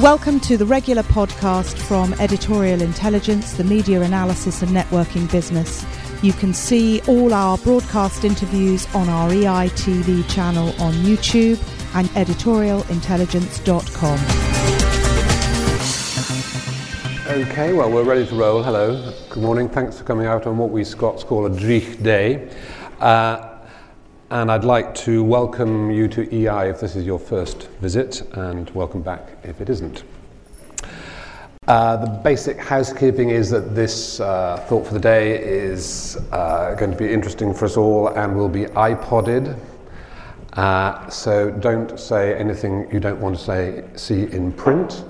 Welcome to the regular podcast from Editorial Intelligence, the media analysis and networking business. You can see all our broadcast interviews on our EITV channel on YouTube and editorialintelligence.com. Okay, well, we're ready to roll. Hello, good morning. Thanks for coming out on what we Scots call a Dreich day. Uh, and I'd like to welcome you to EI if this is your first visit, and welcome back if it isn't. Uh, the basic housekeeping is that this uh, thought for the day is uh, going to be interesting for us all and will be iPodded. Uh, so don't say anything you don't want to say, see in print,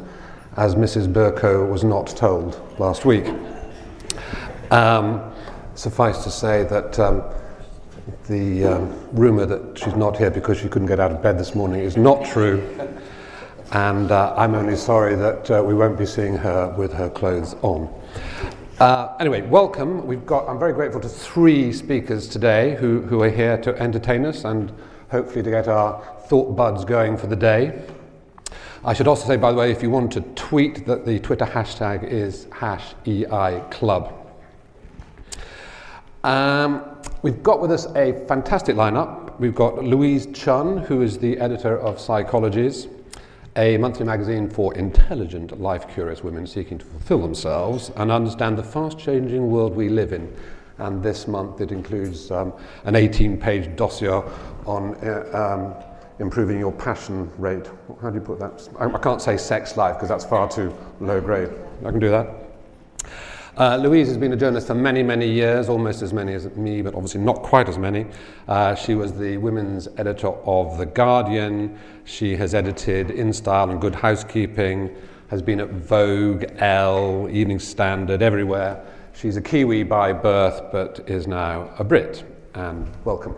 as Mrs. Bercow was not told last week. Um, suffice to say that. Um, the um, rumour that she's not here because she couldn't get out of bed this morning is not true. And uh, I'm only sorry that uh, we won't be seeing her with her clothes on. Uh, anyway, welcome. We've got, I'm very grateful to three speakers today who, who are here to entertain us and hopefully to get our thought buds going for the day. I should also say, by the way, if you want to tweet, that the Twitter hashtag is hash EI Club. Um, We've got with us a fantastic lineup. We've got Louise Chunn, who is the editor of Psychologies, a monthly magazine for intelligent, life curious women seeking to fulfill themselves and understand the fast changing world we live in. And this month it includes um, an 18 page dossier on uh, um, improving your passion rate. How do you put that? I, I can't say sex life because that's far too low grade. I can do that. Uh, Louise has been a journalist for many, many years, almost as many as me, but obviously not quite as many. Uh, she was the women's editor of The Guardian. She has edited In Style and Good Housekeeping, has been at Vogue, Elle, Evening Standard, everywhere. She's a Kiwi by birth, but is now a Brit. And welcome.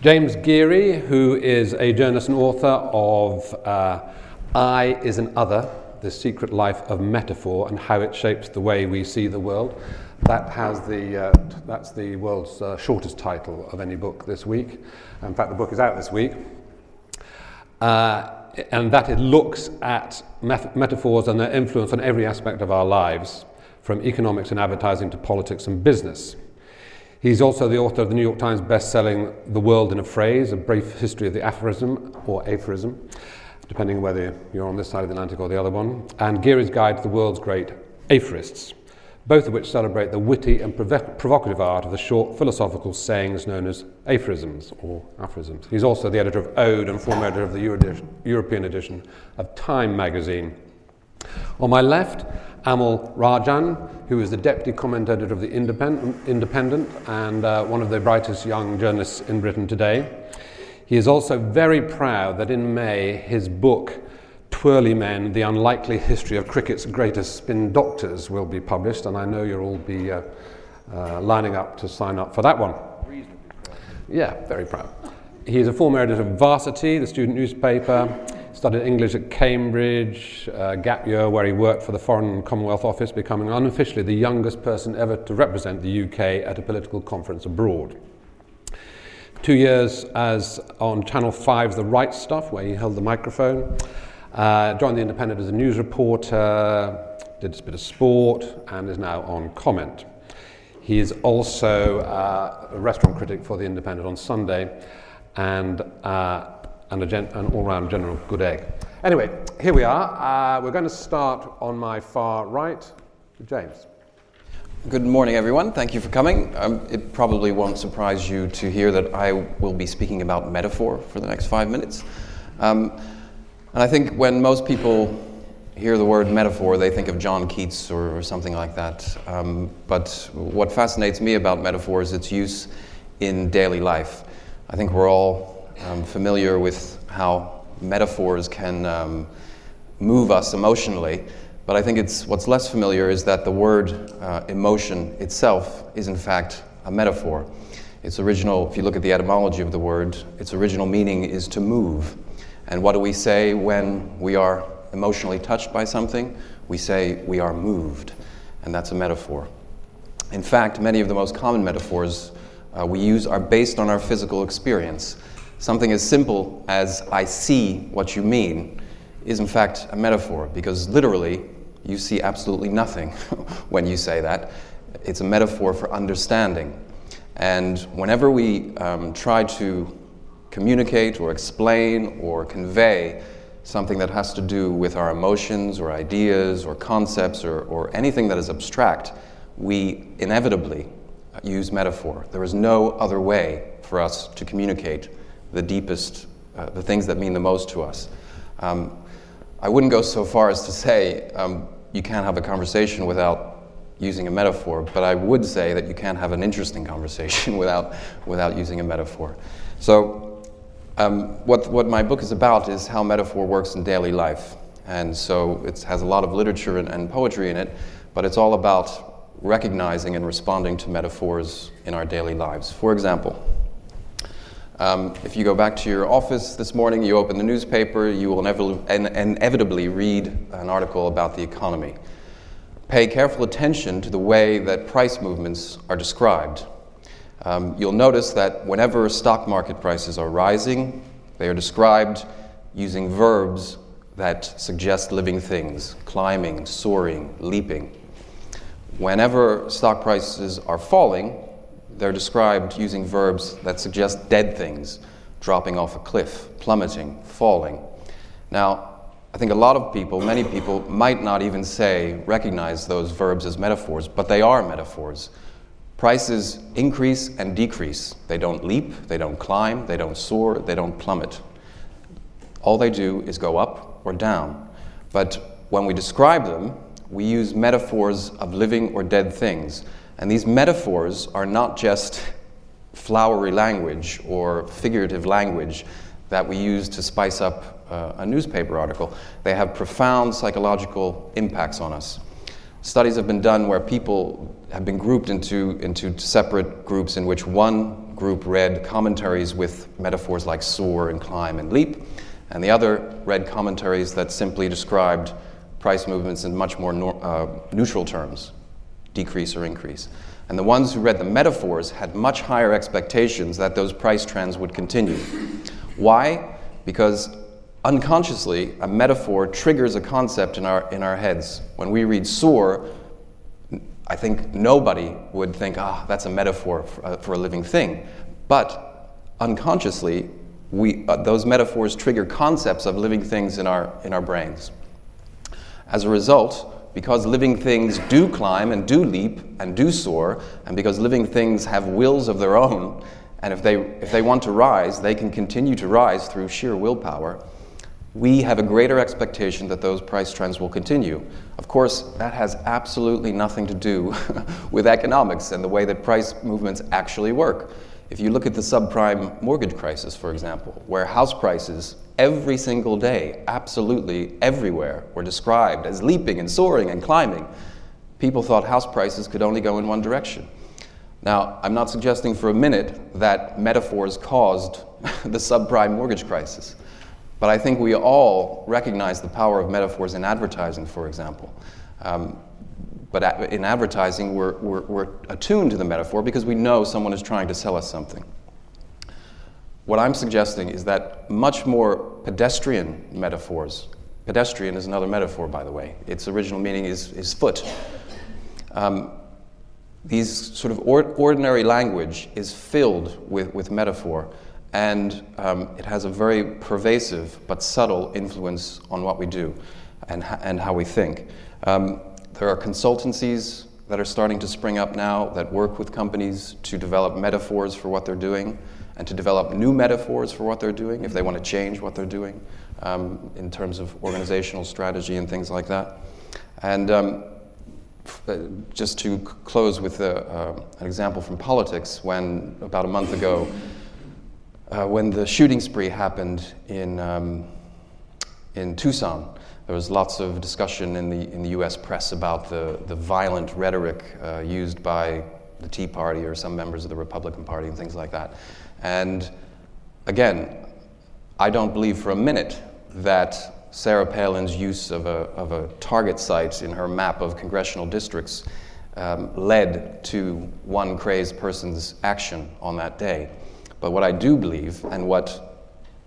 James Geary, who is a journalist and author of uh, I is an Other, the Secret Life of Metaphor and How It Shapes the Way We See the World. That has the, uh, that's the world's uh, shortest title of any book this week. In fact, the book is out this week. Uh, and that it looks at met- metaphors and their influence on every aspect of our lives, from economics and advertising to politics and business. He's also the author of the New York Times best-selling The World in a Phrase, a brief history of the aphorism or aphorism, depending whether you're on this side of the Atlantic or the other one, and Geary's Guide to the World's Great Aphorists, both of which celebrate the witty and provocative art of the short philosophical sayings known as aphorisms or aphorisms. He's also the editor of Ode and former editor of the Euro- European edition of Time magazine. On my left, Amol Rajan, who is the deputy comment editor of the Independent, Independent and uh, one of the brightest young journalists in Britain today. He is also very proud that in May his book, Twirly Men The Unlikely History of Cricket's Greatest Spin Doctors, will be published, and I know you'll all be uh, uh, lining up to sign up for that one. Yeah, very proud. He is a former editor of Varsity, the student newspaper, studied English at Cambridge, uh, gap year where he worked for the Foreign Commonwealth Office, becoming unofficially the youngest person ever to represent the UK at a political conference abroad. Two years as on Channel 5's The Right Stuff, where he held the microphone. Uh, joined The Independent as a news reporter, did a bit of sport, and is now on comment. He is also uh, a restaurant critic for The Independent on Sunday and, uh, and gen- an all round general good egg. Anyway, here we are. Uh, we're going to start on my far right James. Good morning, everyone. Thank you for coming. Um, it probably won't surprise you to hear that I will be speaking about metaphor for the next five minutes. Um, and I think when most people hear the word metaphor, they think of John Keats or, or something like that. Um, but what fascinates me about metaphor is its use in daily life. I think we're all um, familiar with how metaphors can um, move us emotionally. But I think it's what's less familiar is that the word uh, emotion itself is in fact a metaphor. Its original, if you look at the etymology of the word, its original meaning is to move. And what do we say when we are emotionally touched by something? We say we are moved, and that's a metaphor. In fact, many of the most common metaphors uh, we use are based on our physical experience. something as simple as I see what you mean is in fact a metaphor because literally you see absolutely nothing when you say that. It's a metaphor for understanding. And whenever we um, try to communicate or explain or convey something that has to do with our emotions or ideas or concepts or, or anything that is abstract, we inevitably use metaphor. There is no other way for us to communicate the deepest, uh, the things that mean the most to us. Um, I wouldn't go so far as to say um, you can't have a conversation without using a metaphor, but I would say that you can't have an interesting conversation without, without using a metaphor. So, um, what, what my book is about is how metaphor works in daily life. And so it has a lot of literature and, and poetry in it, but it's all about recognizing and responding to metaphors in our daily lives. For example, um, if you go back to your office this morning, you open the newspaper, you will inevitably read an article about the economy. Pay careful attention to the way that price movements are described. Um, you'll notice that whenever stock market prices are rising, they are described using verbs that suggest living things climbing, soaring, leaping. Whenever stock prices are falling, they're described using verbs that suggest dead things, dropping off a cliff, plummeting, falling. Now, I think a lot of people, many people, might not even say, recognize those verbs as metaphors, but they are metaphors. Prices increase and decrease. They don't leap, they don't climb, they don't soar, they don't plummet. All they do is go up or down. But when we describe them, we use metaphors of living or dead things. And these metaphors are not just flowery language or figurative language that we use to spice up uh, a newspaper article. They have profound psychological impacts on us. Studies have been done where people have been grouped into, into separate groups in which one group read commentaries with metaphors like soar and climb and leap, and the other read commentaries that simply described price movements in much more nor- uh, neutral terms, decrease or increase. And the ones who read the metaphors had much higher expectations that those price trends would continue. Why? Because unconsciously, a metaphor triggers a concept in our, in our heads. When we read soar, I think nobody would think, ah, that's a metaphor for, uh, for a living thing. But unconsciously, we, uh, those metaphors trigger concepts of living things in our, in our brains. As a result, because living things do climb and do leap and do soar, and because living things have wills of their own, and if they, if they want to rise, they can continue to rise through sheer willpower, we have a greater expectation that those price trends will continue. Of course, that has absolutely nothing to do with economics and the way that price movements actually work. If you look at the subprime mortgage crisis, for example, where house prices every single day, absolutely everywhere, were described as leaping and soaring and climbing, people thought house prices could only go in one direction. Now, I'm not suggesting for a minute that metaphors caused the subprime mortgage crisis, but I think we all recognize the power of metaphors in advertising, for example. Um, but in advertising, we're, we're, we're attuned to the metaphor because we know someone is trying to sell us something. What I'm suggesting is that much more pedestrian metaphors, pedestrian is another metaphor, by the way, its original meaning is, is foot. Um, these sort of or, ordinary language is filled with, with metaphor, and um, it has a very pervasive but subtle influence on what we do and, and how we think. Um, there are consultancies that are starting to spring up now that work with companies to develop metaphors for what they're doing and to develop new metaphors for what they're doing if they want to change what they're doing um, in terms of organizational strategy and things like that. And um, uh, just to close with a, uh, an example from politics, when about a month ago, uh, when the shooting spree happened in, um, in Tucson, there was lots of discussion in the, in the US press about the, the violent rhetoric uh, used by the Tea Party or some members of the Republican Party and things like that. And again, I don't believe for a minute that Sarah Palin's use of a, of a target site in her map of congressional districts um, led to one crazed person's action on that day. But what I do believe, and what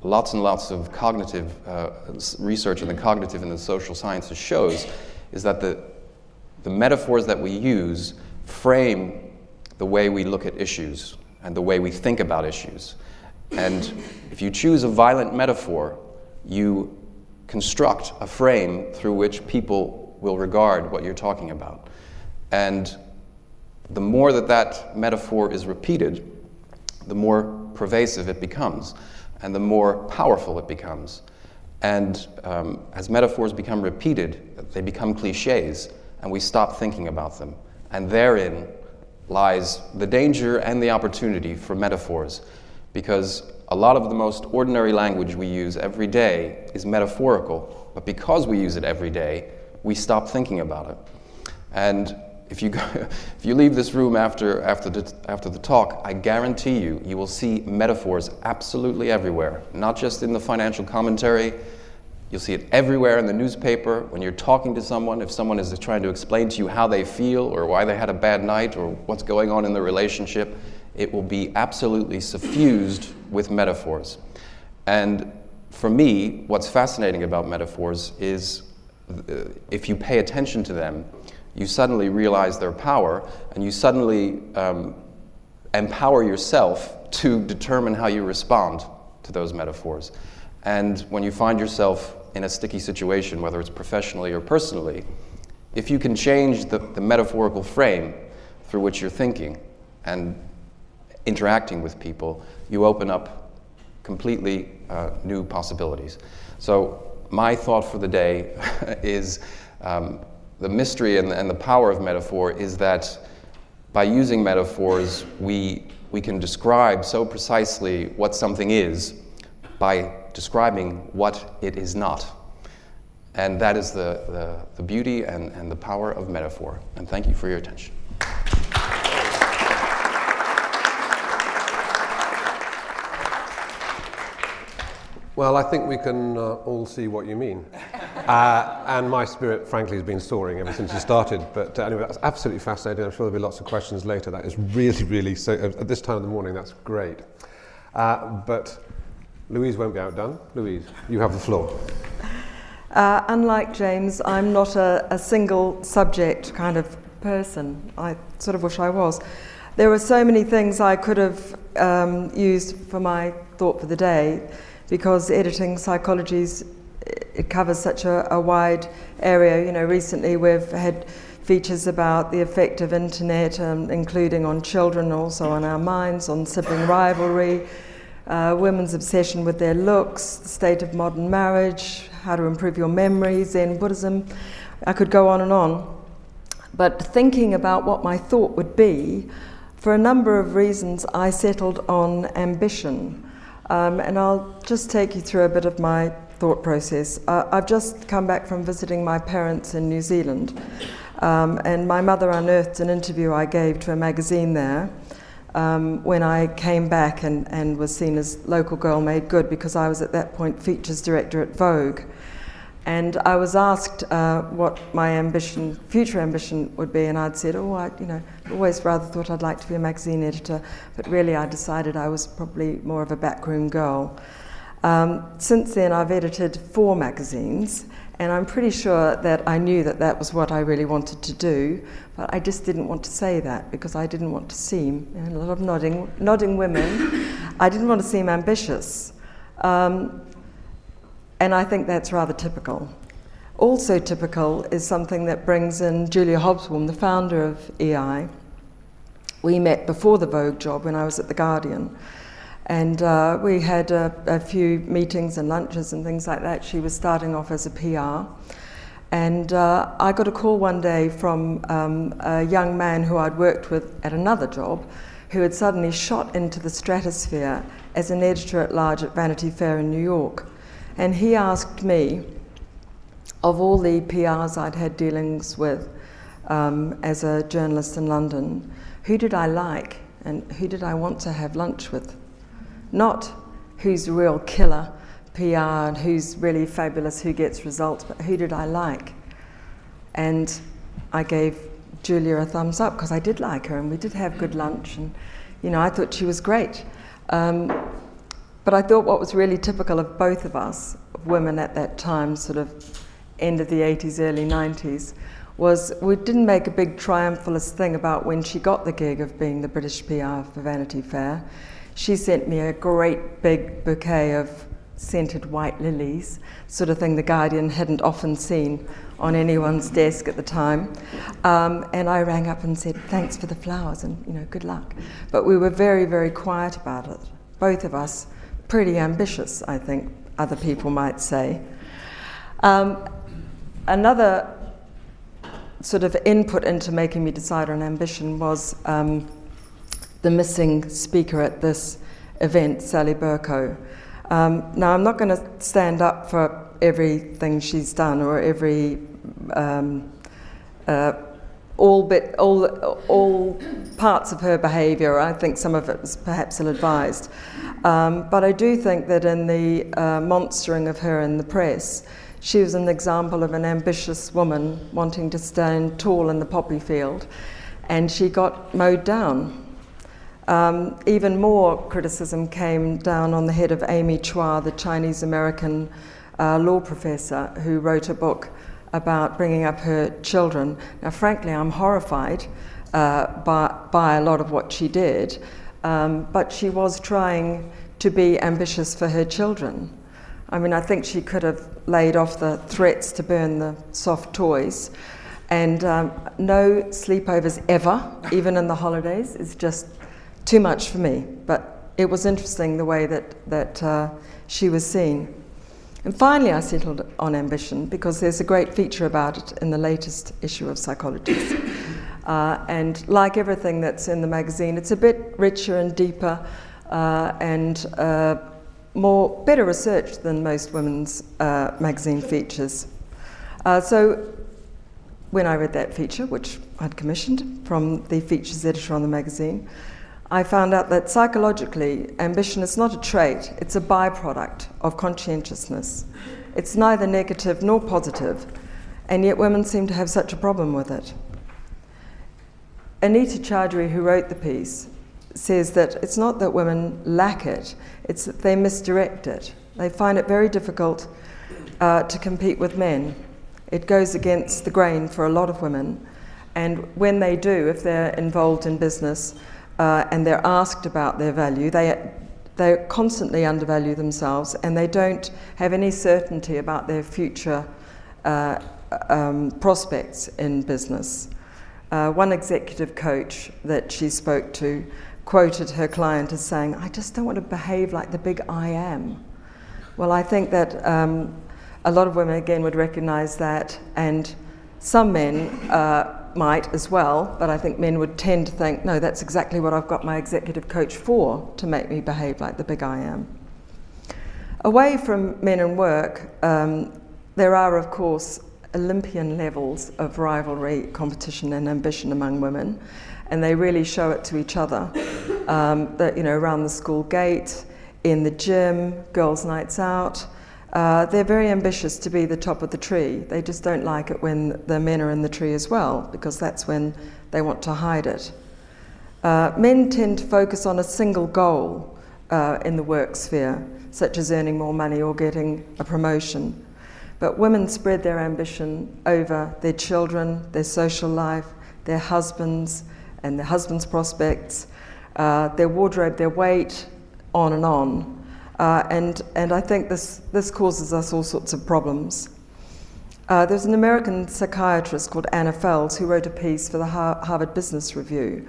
lots and lots of cognitive uh, research in the cognitive and the social sciences shows is that the, the metaphors that we use frame the way we look at issues and the way we think about issues. And if you choose a violent metaphor, you construct a frame through which people will regard what you're talking about. And the more that that metaphor is repeated, the more pervasive it becomes and the more powerful it becomes. And um, as metaphors become repeated, they become cliches, and we stop thinking about them. And therein lies the danger and the opportunity for metaphors, because a lot of the most ordinary language we use every day is metaphorical, but because we use it every day, we stop thinking about it. And if you, go, if you leave this room after, after, the, after the talk, I guarantee you, you will see metaphors absolutely everywhere, not just in the financial commentary. You'll see it everywhere in the newspaper. When you're talking to someone, if someone is trying to explain to you how they feel or why they had a bad night or what's going on in the relationship, it will be absolutely suffused with metaphors. And for me, what's fascinating about metaphors is uh, if you pay attention to them, you suddenly realize their power and you suddenly um, empower yourself to determine how you respond to those metaphors. And when you find yourself in a sticky situation, whether it's professionally or personally, if you can change the, the metaphorical frame through which you're thinking and interacting with people, you open up completely uh, new possibilities. So, my thought for the day is um, the mystery and, and the power of metaphor is that by using metaphors, we, we can describe so precisely what something is by describing what it is not. And that is the, the, the beauty and, and the power of metaphor. And thank you for your attention. Well, I think we can uh, all see what you mean. Uh, and my spirit, frankly, has been soaring ever since you started. But uh, anyway, that's absolutely fascinating. I'm sure there'll be lots of questions later. That is really, really, so, at this time of the morning, that's great. Uh, but Louise won't be outdone. Louise, you have the floor. Uh, unlike James, I'm not a, a single subject kind of person. I sort of wish I was. There were so many things I could have um, used for my thought for the day because editing psychologies it covers such a, a, wide area. You know, recently we've had features about the effect of internet, um, including on children, also on our minds, on sibling rivalry, uh, women's obsession with their looks, the state of modern marriage, how to improve your memory, Zen Buddhism. I could go on and on. But thinking about what my thought would be, for a number of reasons, I settled on ambition. Um, and I'll just take you through a bit of my thought process. Uh, I've just come back from visiting my parents in New Zealand, um, and my mother unearthed an interview I gave to a magazine there. Um, when I came back and, and was seen as local girl made good because I was at that point features director at Vogue. And I was asked uh, what my ambition, future ambition would be, and I'd said, oh, I, you know, always rather thought I'd like to be a magazine editor, but really I decided I was probably more of a backroom girl. Um, since then, I've edited four magazines, and I'm pretty sure that I knew that that was what I really wanted to do, but I just didn't want to say that because I didn't want to seem, a lot of nodding, nodding women, I didn't want to seem ambitious. Um, and I think that's rather typical. Also, typical is something that brings in Julia Hobsbawm, the founder of EI. We met before the Vogue job when I was at The Guardian. And uh, we had a, a, few meetings and lunches and things like that. She was starting off as a PR. And uh, I got a call one day from um, a young man who I'd worked with at another job who had suddenly shot into the stratosphere as an editor at large at Vanity Fair in New York. And he asked me, of all the PRs I'd had dealings with um, as a journalist in London, who did I like and who did I want to have lunch with? Not who's a real killer PR and who's really fabulous, who gets results, but who did I like? And I gave Julia a thumbs up because I did like her and we did have good lunch and, you know, I thought she was great. Um, but I thought what was really typical of both of us, of women at that time, sort of end of the 80s, early 90s, was we didn't make a big triumphalist thing about when she got the gig of being the British PR for Vanity Fair. She sent me a great big bouquet of scented white lilies, sort of thing the Guardian hadn't often seen on anyone's desk at the time. Um, and I rang up and said, thanks for the flowers and, you know, good luck. But we were very, very quiet about it. Both of us pretty ambitious, I think other people might say. Um, another sort of input into making me decide on ambition was um, the missing speaker at this event, Sally Bercow. Um, now, I'm not going to stand up for everything she's done or every um, uh, all bit all all parts of her behaviour. I think some of it was perhaps ill-advised, um, but I do think that in the uh, monstering of her in the press, she was an example of an ambitious woman wanting to stand tall in the poppy field, and she got mowed down. Um, even more criticism came down on the head of Amy Chua, the Chinese American uh, law professor, who wrote a book about bringing up her children. Now, frankly, I'm horrified uh, by, by a lot of what she did, um, but she was trying to be ambitious for her children. I mean, I think she could have laid off the threats to burn the soft toys. And um, no sleepovers ever, even in the holidays, is just too much for me. But it was interesting the way that, that uh, she was seen. And finally, I settled on ambition because there's a great feature about it in the latest issue of Psychologies. Uh, and like everything that's in the magazine, it's a bit richer and deeper uh, and uh, more better research than most women's uh, magazine features. Uh, so when I read that feature, which I'd commissioned from the features editor on the magazine, I found out that psychologically, ambition is not a trait, it's a byproduct of conscientiousness. It's neither negative nor positive, and yet women seem to have such a problem with it. Anita Chaudhuri, who wrote the piece, says that it's not that women lack it, it's that they misdirect it. They find it very difficult uh, to compete with men. It goes against the grain for a lot of women. And when they do, if they're involved in business uh, and they're asked about their value, they, they constantly undervalue themselves and they don't have any certainty about their future uh, um, prospects in business. Uh, one executive coach that she spoke to quoted her client as saying, I just don't want to behave like the big I am. Well, I think that um, a lot of women, again, would recognize that, and some men uh, might as well, but I think men would tend to think, no, that's exactly what I've got my executive coach for, to make me behave like the big I am. Away from men and work, um, there are, of course, Olympian levels of rivalry, competition, and ambition among women and they really show it to each other. Um, that you know, around the school gate, in the gym, girls' nights out. Uh, they're very ambitious to be the top of the tree. They just don't like it when the men are in the tree as well, because that's when they want to hide it. Uh, men tend to focus on a single goal uh, in the work sphere, such as earning more money or getting a promotion. But women spread their ambition over their children, their social life, their husbands, and their husband's prospects, uh, their wardrobe, their weight, on and on. Uh, and, and I think this, this causes us all sorts of problems. Uh, there's an American psychiatrist called Anna Fels who wrote a piece for the Harvard Business Review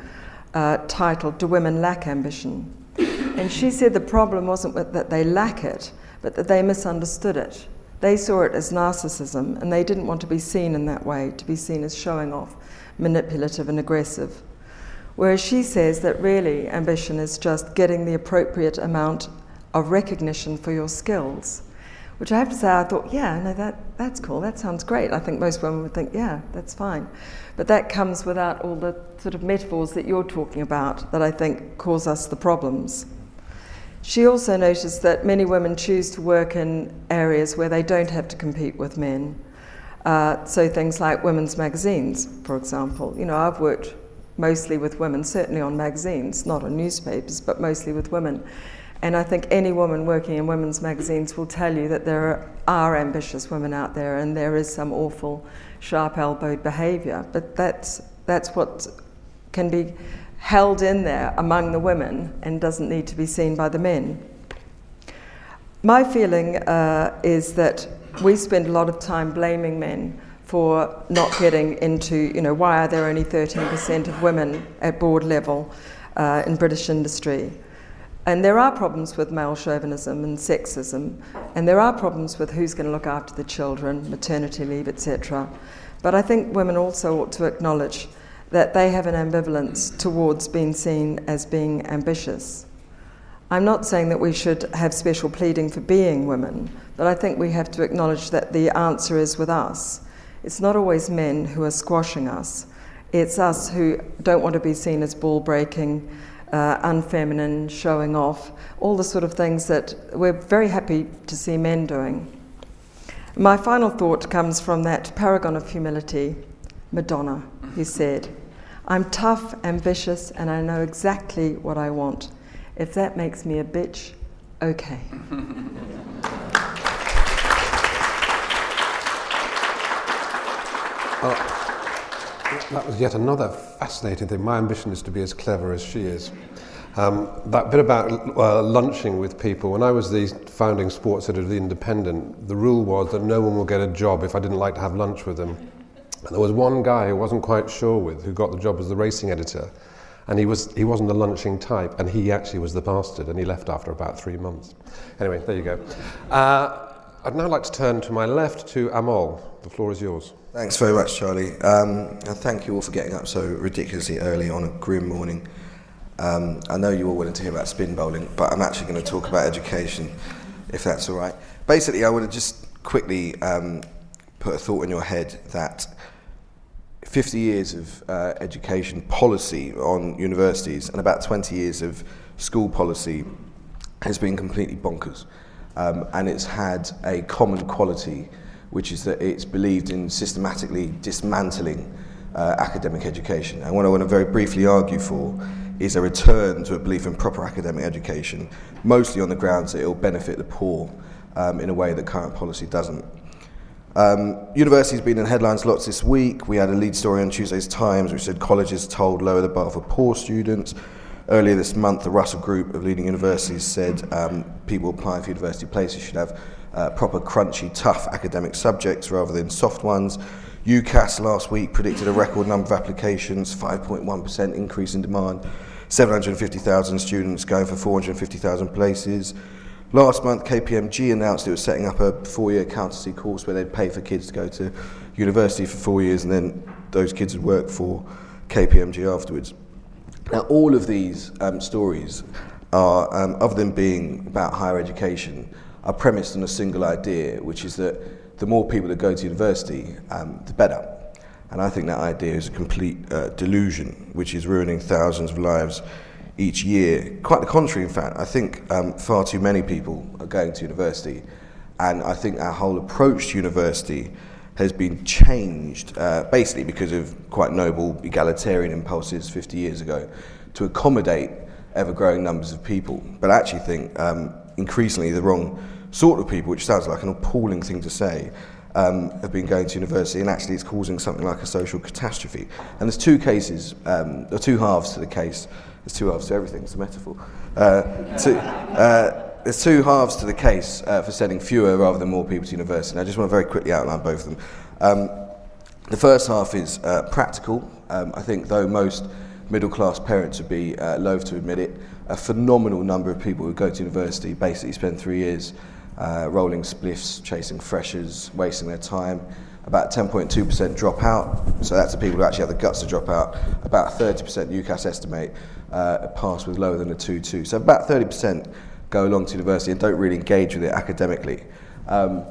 uh, titled Do Women Lack Ambition? And she said the problem wasn't that they lack it, but that they misunderstood it. They saw it as narcissism and they didn't want to be seen in that way, to be seen as showing off, manipulative, and aggressive. Whereas she says that really ambition is just getting the appropriate amount of recognition for your skills. Which I have to say, I thought, yeah, no, that, that's cool, that sounds great. I think most women would think, yeah, that's fine. But that comes without all the sort of metaphors that you're talking about that I think cause us the problems. She also noticed that many women choose to work in areas where they don't have to compete with men. Uh, so things like women's magazines, for example. You know, I've worked mostly with women, certainly on magazines, not on newspapers, but mostly with women. And I think any woman working in women's magazines will tell you that there are, ambitious women out there and there is some awful sharp elbowed behaviour. But that's, that's what can be held in there among the women and doesn't need to be seen by the men. My feeling uh, is that we spend a lot of time blaming men for not getting into, you know, why are there only 13% of women at board level uh, in British industry? And there are problems with male chauvinism and sexism, and there are problems with who's going to look after the children, maternity leave, etc. But I think women also ought to acknowledge that they have an ambivalence towards being seen as being ambitious. I'm not saying that we should have special pleading for being women, but I think we have to acknowledge that the answer is with us. It's not always men who are squashing us, it's us who don't want to be seen as ball breaking, uh, unfeminine, showing off, all the sort of things that we're very happy to see men doing. My final thought comes from that paragon of humility, Madonna, who said, I'm tough, ambitious, and I know exactly what I want. If that makes me a bitch, okay. that was yet another fascinating thing. My ambition is to be as clever as she is. Um, that bit about uh, lunching with people, when I was the founding sports editor of The Independent, the rule was that no one will get a job if I didn't like to have lunch with them. And there was one guy who wasn't quite sure with who got the job as the racing editor. And he, was, he wasn't a lunching type, and he actually was the bastard, and he left after about three months. Anyway, there you go. Uh, I'd now like to turn to my left to Amol. The floor is yours. Thanks very much, Charlie. Um, and thank you all for getting up so ridiculously early on a grim morning. Um, I know you all wanted to hear about spin bowling, but I'm actually going to talk about education, if that's all right. Basically, I want to just quickly um, put a thought in your head that 50 years of uh, education policy on universities and about 20 years of school policy has been completely bonkers. Um, and it's had a common quality, which is that it's believed in systematically dismantling uh, academic education. And what I want to very briefly argue for is a return to a belief in proper academic education, mostly on the grounds that it will benefit the poor um, in a way that current policy doesn't. Um, university's been in headlines lots this week. We had a lead story on Tuesday's Times which said colleges told lower the bar for poor students. Earlier this month, the Russell Group of leading universities said um, people applying for university places should have uh, proper, crunchy, tough academic subjects rather than soft ones. UCAS last week predicted a record number of applications, 5.1% increase in demand, 750,000 students going for 450,000 places. Last month, KPMG announced it was setting up a four-year accountancy course where they'd pay for kids to go to university for four years and then those kids would work for KPMG afterwards. Now, all of these um, stories are, um, other than being about higher education, are premised on a single idea, which is that the more people that go to university, um, the better. And I think that idea is a complete uh, delusion, which is ruining thousands of lives each year. Quite the contrary, in fact. I think um, far too many people are going to university, and I think our whole approach to university has been changed uh, basically because of quite noble egalitarian impulses 50 years ago to accommodate ever growing numbers of people. But I actually think um, increasingly the wrong sort of people, which sounds like an appalling thing to say, um, have been going to university, and actually it's causing something like a social catastrophe. And there's two cases, um, or two halves to the case. There's two halves to everything, it's a metaphor. Uh, uh, there's two halves to the case uh, for sending fewer rather than more people to university. And I just want to very quickly outline both of them. Um, the first half is uh, practical. Um, I think, though most middle class parents would be uh, loath to admit it, a phenomenal number of people who go to university basically spend three years uh, rolling spliffs, chasing freshers, wasting their time. About 10.2% drop out, so that's the people who actually have the guts to drop out. About 30% UCAS estimate uh, pass with lower than a 2-2. So about 30% go along to university and don't really engage with it academically. Um,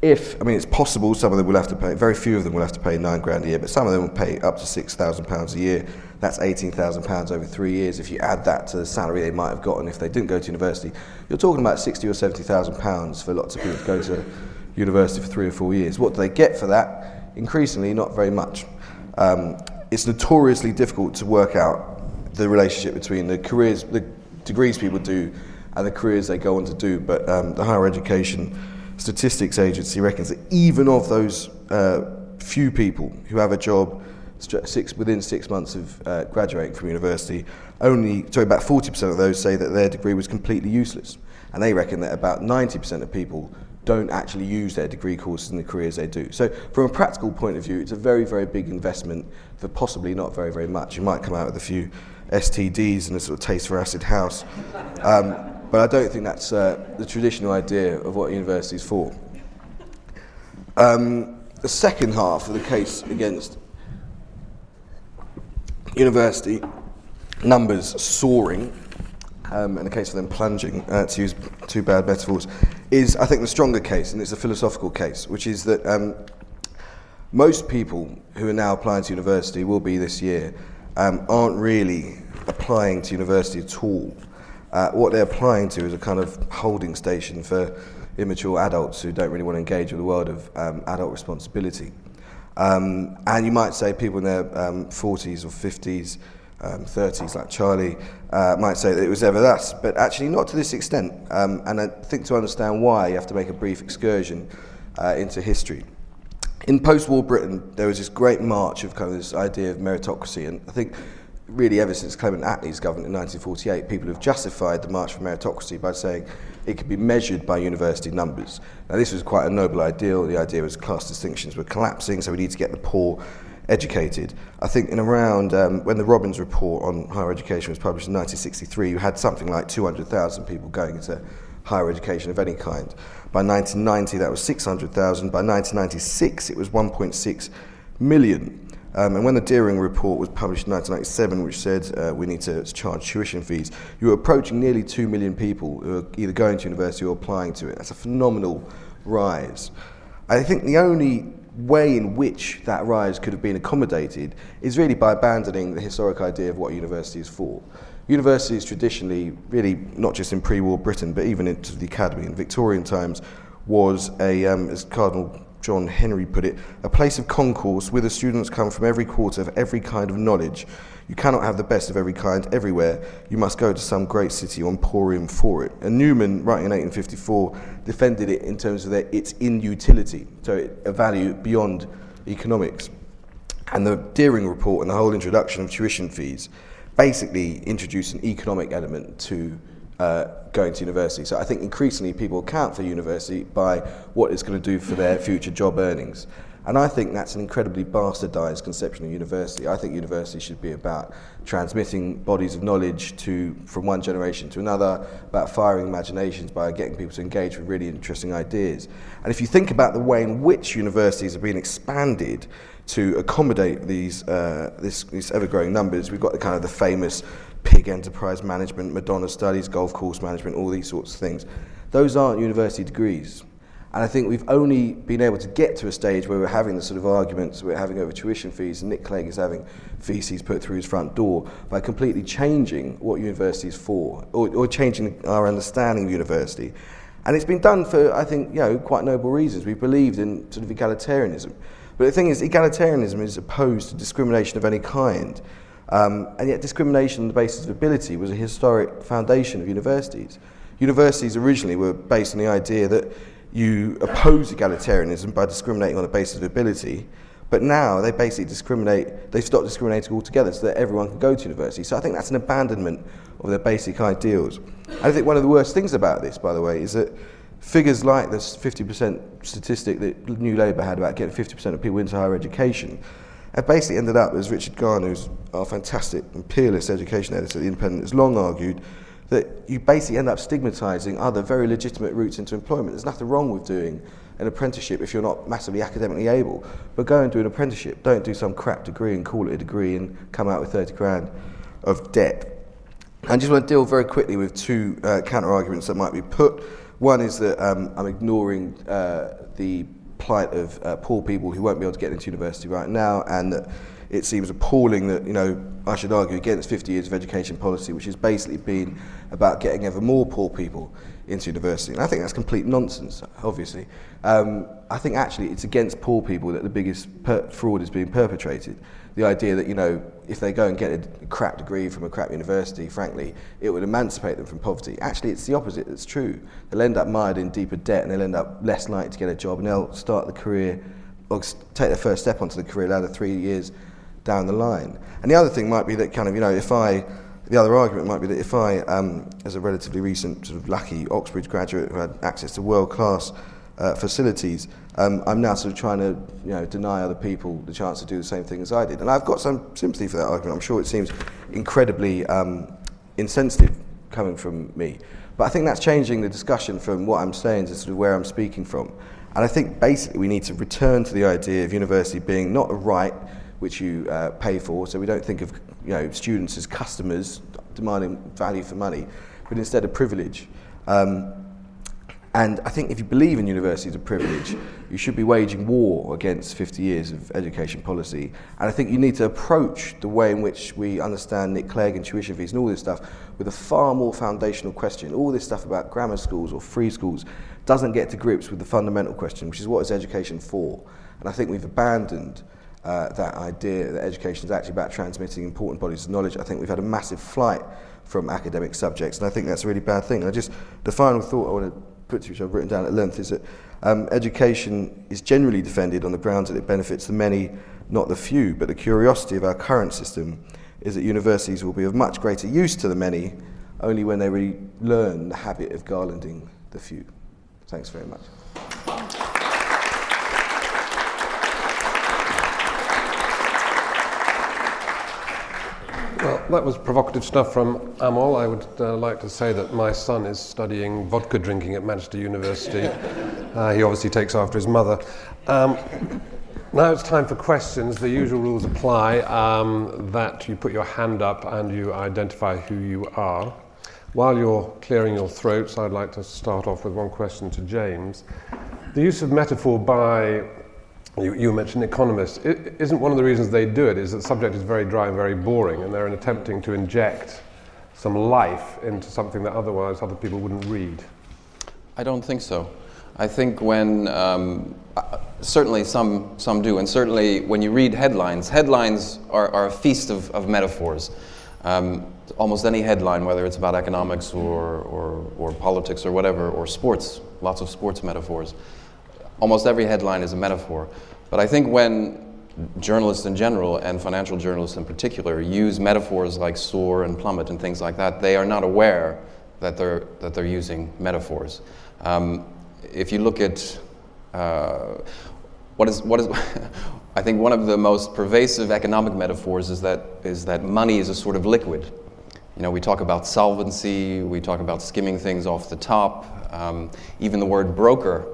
if, I mean, it's possible some of them will have to pay, very few of them will have to pay nine grand a year, but some of them will pay up to £6,000 a year. That's £18,000 over three years. If you add that to the salary they might have gotten if they didn't go to university, you're talking about 60 or £70,000 for lots of people to go to university for three or four years. What do they get for that? Increasingly, not very much. Um, it's notoriously difficult to work out the relationship between the careers, the degrees people do and the careers they go on to do. But um, the Higher Education Statistics Agency reckons that even of those uh, few people who have a job six, within six months of uh, graduating from university, only, sorry, about 40% of those say that their degree was completely useless. And they reckon that about 90% of people don't actually use their degree courses in the careers they do. So from a practical point of view, it's a very, very big investment for possibly not very, very much. You might come out with a few STDs and a sort of taste for acid house. Um, but I don't think that's uh, the traditional idea of what university is for. Um, the second half of the case against university numbers soaring, um, and the case of them plunging, uh, to use two bad metaphors, is, I think, the stronger case, and it's a philosophical case, which is that um, most people who are now applying to university will be this year um, aren't really applying to university at all. Uh, what they're applying to is a kind of holding station for immature adults who don't really want to engage with the world of um, adult responsibility. Um, and you might say people in their um, 40s or 50s, um, 30s, like Charlie, uh, might say that it was ever thus, but actually not to this extent. Um, and I think to understand why, you have to make a brief excursion uh, into history. In post war Britain, there was this great march of kind of this idea of meritocracy, and I think really ever since Clement Attlee's government in 1948, people have justified the march for meritocracy by saying it could be measured by university numbers. Now, this was quite a noble ideal. The idea was class distinctions were collapsing, so we need to get the poor educated. I think in around um, when the Robbins report on higher education was published in 1963, you had something like 200,000 people going into higher education of any kind. By 1990, that was 600,000. By 1996, it was 1.6 million. Um, and when the Dearing report was published in 1997, which said uh, we need to charge tuition fees, you were approaching nearly 2 million people who are either going to university or applying to it. That's a phenomenal rise. I think the only way in which that rise could have been accommodated is really by abandoning the historic idea of what university is for. Universities traditionally, really not just in pre-war Britain, but even into the academy in Victorian times, was a, um, as Cardinal John Henry put it, a place of concourse where the students come from every quarter of every kind of knowledge. You cannot have the best of every kind everywhere. You must go to some great city or emporium for it. And Newman, writing in 1854, defended it in terms of their, its inutility, so a value beyond economics. And the Dearing report and the whole introduction of tuition fees basically introduced an economic element to uh, going to university. So I think increasingly people account for university by what it's going to do for their future job earnings. And I think that's an incredibly bastardized conception of university. I think university should be about transmitting bodies of knowledge to, from one generation to another, about firing imaginations by getting people to engage with really interesting ideas. And if you think about the way in which universities have been expanded to accommodate these, uh, this, these ever-growing numbers, we've got the kind of the famous pig enterprise management, Madonna studies, golf course management, all these sorts of things. Those aren't university degrees. And I think we've only been able to get to a stage where we're having the sort of arguments we're having over tuition fees, and Nick Clegg is having feces put through his front door by completely changing what university is for, or, or changing our understanding of university. And it's been done for, I think, you know, quite noble reasons. We believed in sort of egalitarianism. But the thing is, egalitarianism is opposed to discrimination of any kind. Um, and yet discrimination on the basis of ability was a historic foundation of universities. Universities originally were based on the idea that you oppose egalitarianism by discriminating on the basis of ability, but now they basically discriminate, they've stopped discriminating altogether so that everyone can go to university. So I think that's an abandonment of their basic ideals. And I think one of the worst things about this, by the way, is that figures like this 50% statistic that New Labour had about getting 50% of people into higher education have basically ended up, as Richard Garner, who's our fantastic and peerless education editor at The Independent, has long argued, that you basically end up stigmatizing other very legitimate routes into employment. There's nothing wrong with doing an apprenticeship if you're not massively academically able, but go and do an apprenticeship. Don't do some crap degree and call it a degree and come out with 30 grand of debt. I just want to deal very quickly with two uh, counter arguments that might be put. One is that um, I'm ignoring uh, the plight of uh, poor people who won't be able to get into university right now, and that it seems appalling that, you know, I should argue against 50 years of education policy, which has basically been about getting ever more poor people into university. And I think that's complete nonsense, obviously. Um, I think actually it's against poor people that the biggest per- fraud is being perpetrated. The idea that, you know, if they go and get a crap degree from a crap university, frankly, it would emancipate them from poverty. Actually, it's the opposite that's true. They'll end up mired in deeper debt and they'll end up less likely to get a job and they'll start the career or take their first step onto the career ladder three years down the line. And the other thing might be that kind of, you know, if I, the other argument might be that if I, um, as a relatively recent sort of lucky Oxbridge graduate who had access to world-class uh, facilities, um, I'm now sort of trying to, you know, deny other people the chance to do the same thing as I did. And I've got some sympathy for that argument. I'm sure it seems incredibly um, insensitive coming from me. But I think that's changing the discussion from what I'm saying to sort of where I'm speaking from. And I think basically we need to return to the idea of university being not a right which you uh, pay for, so we don't think of you know, students as customers demanding value for money, but instead a privilege. Um, and I think if you believe in universities a privilege, you should be waging war against 50 years of education policy. And I think you need to approach the way in which we understand Nick Clegg and tuition fees and all this stuff with a far more foundational question. All this stuff about grammar schools or free schools doesn't get to grips with the fundamental question, which is what is education for? And I think we've abandoned uh, that idea that education is actually about transmitting important bodies of knowledge. I think we've had a massive flight from academic subjects, and I think that's a really bad thing. And I just, the final thought I want to which I've written down at length is that um, education is generally defended on the grounds that it benefits the many, not the few. But the curiosity of our current system is that universities will be of much greater use to the many only when they really learn the habit of garlanding the few. Thanks very much. Well, that was provocative stuff from Amol. I would uh, like to say that my son is studying vodka drinking at Manchester University. Uh, he obviously takes after his mother. Um, now it's time for questions. The usual rules apply um, that you put your hand up and you identify who you are. While you're clearing your throats, I'd like to start off with one question to James. The use of metaphor by, you, you mentioned economists, it isn't one of the reasons they do it, is that the subject is very dry and very boring, and they're attempting to inject some life into something that otherwise other people wouldn't read. I don't think so. I think when, um, uh, certainly some, some do, and certainly when you read headlines, headlines are, are a feast of, of metaphors. Um, almost any headline, whether it's about economics or, or, or politics or whatever, or sports, lots of sports metaphors. Almost every headline is a metaphor. But I think when journalists in general and financial journalists in particular use metaphors like soar and plummet and things like that, they are not aware that they're, that they're using metaphors. Um, if you look at uh, what is, what is I think one of the most pervasive economic metaphors is that, is that money is a sort of liquid. You know, we talk about solvency, we talk about skimming things off the top. Um, even the word broker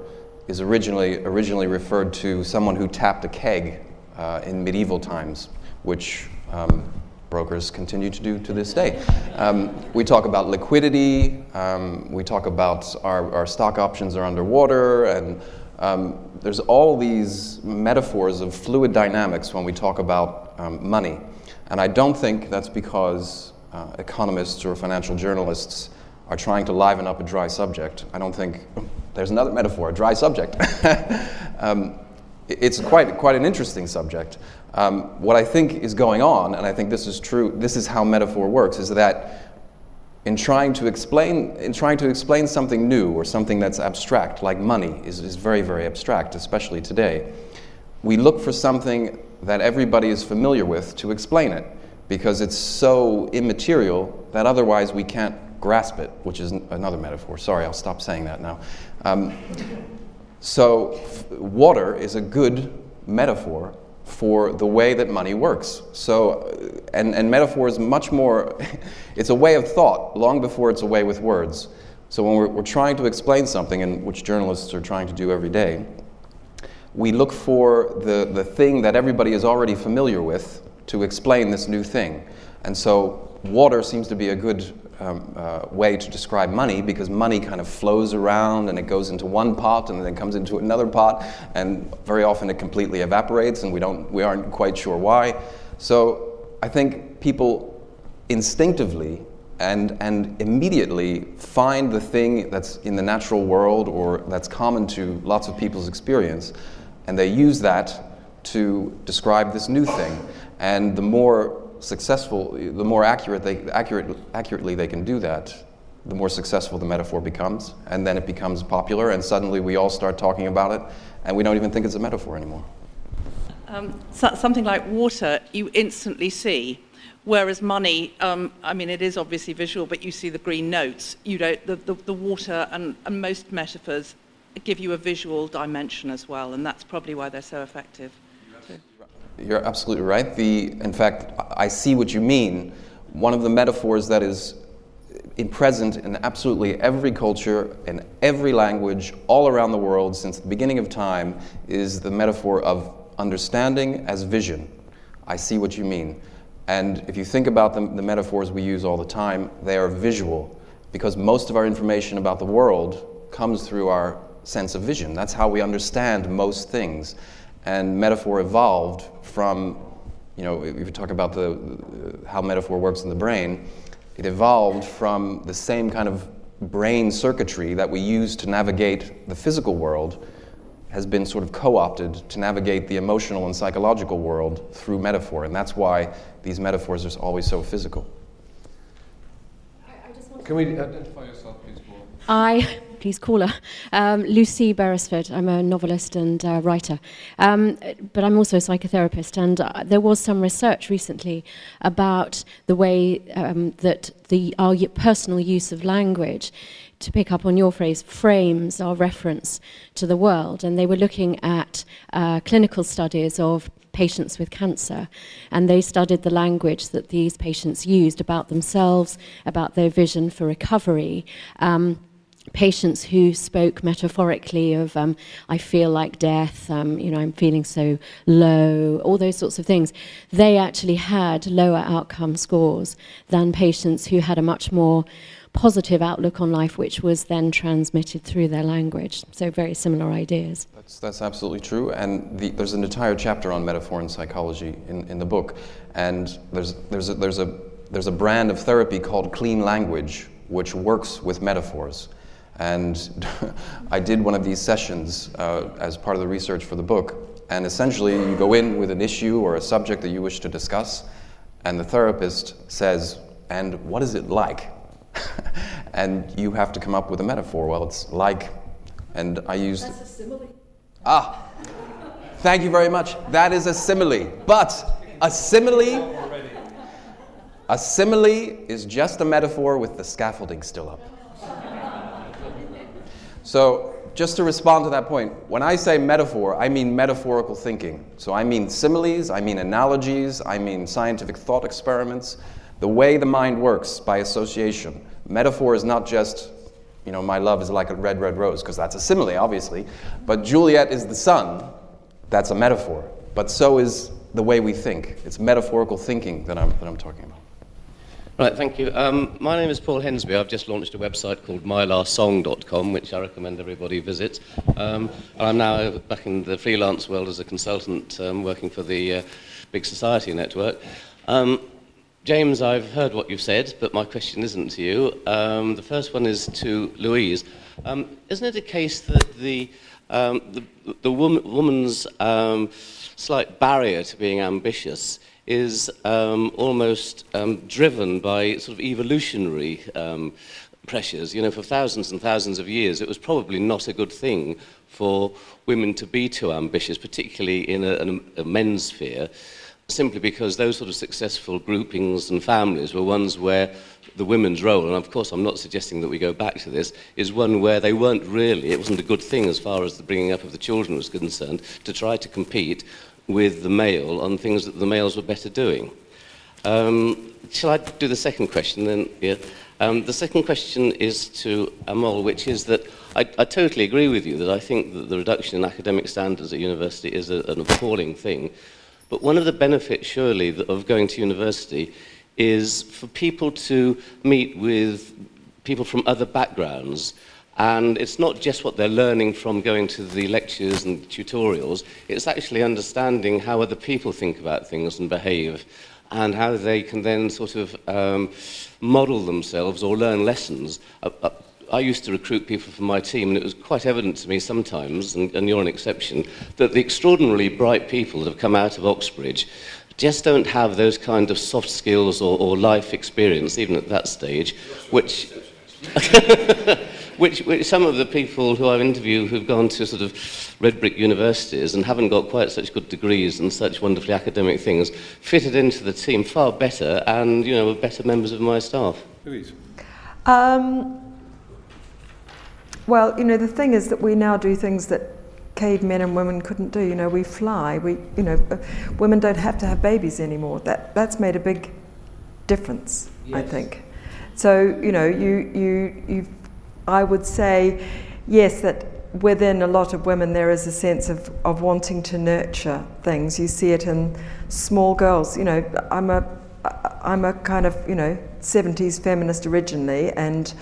is originally, originally referred to someone who tapped a keg uh, in medieval times, which um, brokers continue to do to this day. Um, we talk about liquidity, um, we talk about our, our stock options are underwater, and um, there's all these metaphors of fluid dynamics when we talk about um, money. And I don't think that's because uh, economists or financial journalists are trying to liven up a dry subject. I don't think there's another metaphor, a dry subject. um, it's quite, quite an interesting subject. Um, what I think is going on, and I think this is true, this is how metaphor works, is that in trying to explain, in trying to explain something new or something that's abstract, like money is, is very, very abstract, especially today, we look for something that everybody is familiar with to explain it because it's so immaterial that otherwise we can't grasp it, which is another metaphor. Sorry, I'll stop saying that now. Um, so, water is a good metaphor for the way that money works. So, and, and metaphor is much more, it's a way of thought long before it's a way with words. So, when we're, we're trying to explain something, and which journalists are trying to do every day, we look for the, the thing that everybody is already familiar with to explain this new thing. And so water seems to be a good um, uh, way to describe money because money kind of flows around and it goes into one pot and then comes into another pot, and very often it completely evaporates and we, don't, we aren't quite sure why. So I think people instinctively and, and immediately find the thing that's in the natural world or that's common to lots of people's experience, and they use that to describe this new thing. And the more successful, the more accurate they, accurate, accurately they can do that, the more successful the metaphor becomes, and then it becomes popular, and suddenly we all start talking about it, and we don't even think it's a metaphor anymore. Um, so, something like water, you instantly see, whereas money, um, I mean, it is obviously visual, but you see the green notes. You don't, the, the, the water and, and most metaphors give you a visual dimension as well, and that's probably why they're so effective. You're absolutely right. The, in fact, I see what you mean. One of the metaphors that is in present in absolutely every culture, and every language, all around the world since the beginning of time is the metaphor of understanding as vision. I see what you mean. And if you think about the, the metaphors we use all the time, they are visual because most of our information about the world comes through our sense of vision. That's how we understand most things. And metaphor evolved from, you know, if you talk about the, how metaphor works in the brain, it evolved from the same kind of brain circuitry that we use to navigate the physical world has been sort of co-opted to navigate the emotional and psychological world through metaphor and that's why these metaphors are always so physical Can we uh, identify yourself, please, Paul? I please call her. Um, Lucy Beresford. I'm a novelist and uh, writer, um, but I'm also a psychotherapist. And uh, there was some research recently about the way um, that the our personal use of language. To pick up on your phrase, frames our reference to the world. And they were looking at uh, clinical studies of patients with cancer, and they studied the language that these patients used about themselves, about their vision for recovery. Um, patients who spoke metaphorically of um, I feel like death, um, you know, I'm feeling so low, all those sorts of things, they actually had lower outcome scores than patients who had a much more positive outlook on life, which was then transmitted through their language. So very similar ideas. That's, that's absolutely true. And the, there's an entire chapter on metaphor and psychology in, in the book. And there's, there's, a, there's, a, there's a brand of therapy called clean language, which works with metaphors. And I did one of these sessions uh, as part of the research for the book. And essentially, you go in with an issue or a subject that you wish to discuss, and the therapist says, And what is it like? and you have to come up with a metaphor. Well, it's like, and I used. That's a simile. Ah, thank you very much. That is a simile. But a simile. A simile is just a metaphor with the scaffolding still up. So, just to respond to that point, when I say metaphor, I mean metaphorical thinking. So, I mean similes, I mean analogies, I mean scientific thought experiments, the way the mind works by association. Metaphor is not just, you know, my love is like a red, red rose, because that's a simile, obviously. But Juliet is the sun, that's a metaphor. But so is the way we think. It's metaphorical thinking that I'm, that I'm talking about. Right, thank you. Um, my name is Paul Hensby. I've just launched a website called mylastsong.com, which I recommend everybody visit. Um, I'm now back in the freelance world as a consultant um, working for the uh, Big Society Network. Um, James, I've heard what you've said, but my question isn't to you. Um, the first one is to Louise. Um, isn't it a case that the, the, the woman, woman's slight barrier to being ambitious is um, almost um, driven by sort of evolutionary um, pressures. You know, for thousands and thousands of years, it was probably not a good thing for women to be too ambitious, particularly in a, a men's sphere, simply because those sort of successful groupings and families were ones where the women's role, and of course I'm not suggesting that we go back to this, is one where they weren't really, it wasn't a good thing as far as the bringing up of the children was concerned, to try to compete with the male on things that the males were better doing. Um, shall I do the second question then? Yeah. Um, the second question is to Amol, which is that I, I, totally agree with you that I think that the reduction in academic standards at university is a, an appalling thing. But one of the benefits, surely, of going to university is for people to meet with people from other backgrounds And it's not just what they're learning from going to the lectures and tutorials, it's actually understanding how other people think about things and behave, and how they can then sort of um, model themselves or learn lessons. I used to recruit people for my team, and it was quite evident to me sometimes, and, and you're an exception, that the extraordinarily bright people that have come out of Oxbridge just don't have those kind of soft skills or, or life experience, even at that stage, which, which, which some of the people who I've interviewed who've gone to sort of red brick universities and haven't got quite such good degrees and such wonderfully academic things fitted into the team far better and, you know, were better members of my staff. Louise. Um, well, you know, the thing is that we now do things that cavemen and women couldn't do. You know, we fly. We, you know, uh, women don't have to have babies anymore. That that's made a big difference, yes. I think. So you know, you you you, I would say, yes, that within a lot of women there is a sense of of wanting to nurture things. You see it in small girls. You know, I'm a I'm a kind of you know 70s feminist originally, and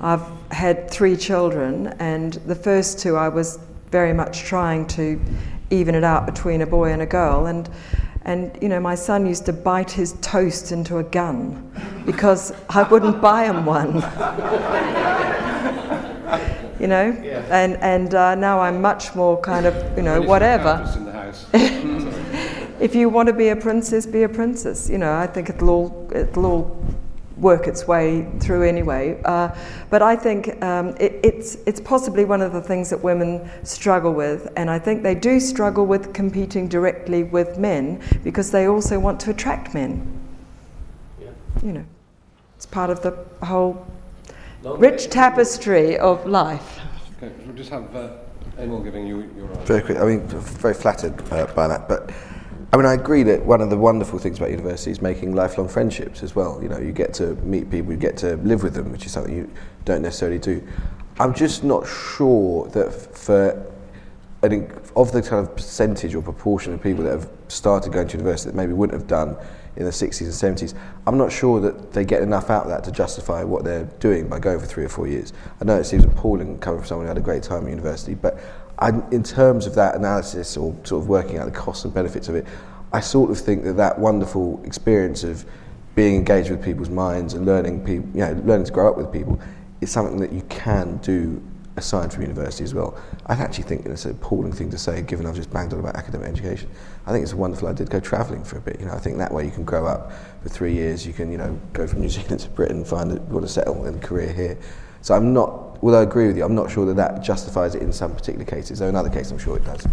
I've had three children, and the first two I was very much trying to even it out between a boy and a girl. And, and you know, my son used to bite his toast into a gun because I wouldn't buy him one. you know, yeah. and and uh, now I'm much more kind of you know whatever. if you want to be a princess, be a princess. You know, I think it'll all it'll all work its way through anyway. Uh, but I think um, it, it's, it's possibly one of the things that women struggle with, and I think they do struggle with competing directly with men because they also want to attract men. Yeah. You know, it's part of the whole Long rich tapestry of life. Okay, we'll just have uh, Amol giving you your. Very quick. I mean, very flattered uh, by that, but I mean, I agree that one of the wonderful things about university is making lifelong friendships as well. You know, you get to meet people, you get to live with them, which is something you don't necessarily do. I'm just not sure that for I think of the kind of percentage or proportion of people that have started going to university that maybe wouldn't have done in the 60s and 70s, I'm not sure that they get enough out of that to justify what they're doing by going for three or four years. I know it seems appalling coming from someone who had a great time at university, but In terms of that analysis or sort of working out the costs and benefits of it, I sort of think that that wonderful experience of being engaged with people's minds and learning, people, you know, learning to grow up with people is something that you can do aside from university as well. I actually think it's an appalling thing to say, given I've just banged on about academic education. I think it's a wonderful idea to go travelling for a bit. You know, I think that way you can grow up for three years. You can, you know, go from New Zealand to Britain, find that you want to settle in a career here. So I'm not, although I agree with you, I'm not sure that that justifies it in some particular cases. Though in other cases, I'm sure it does.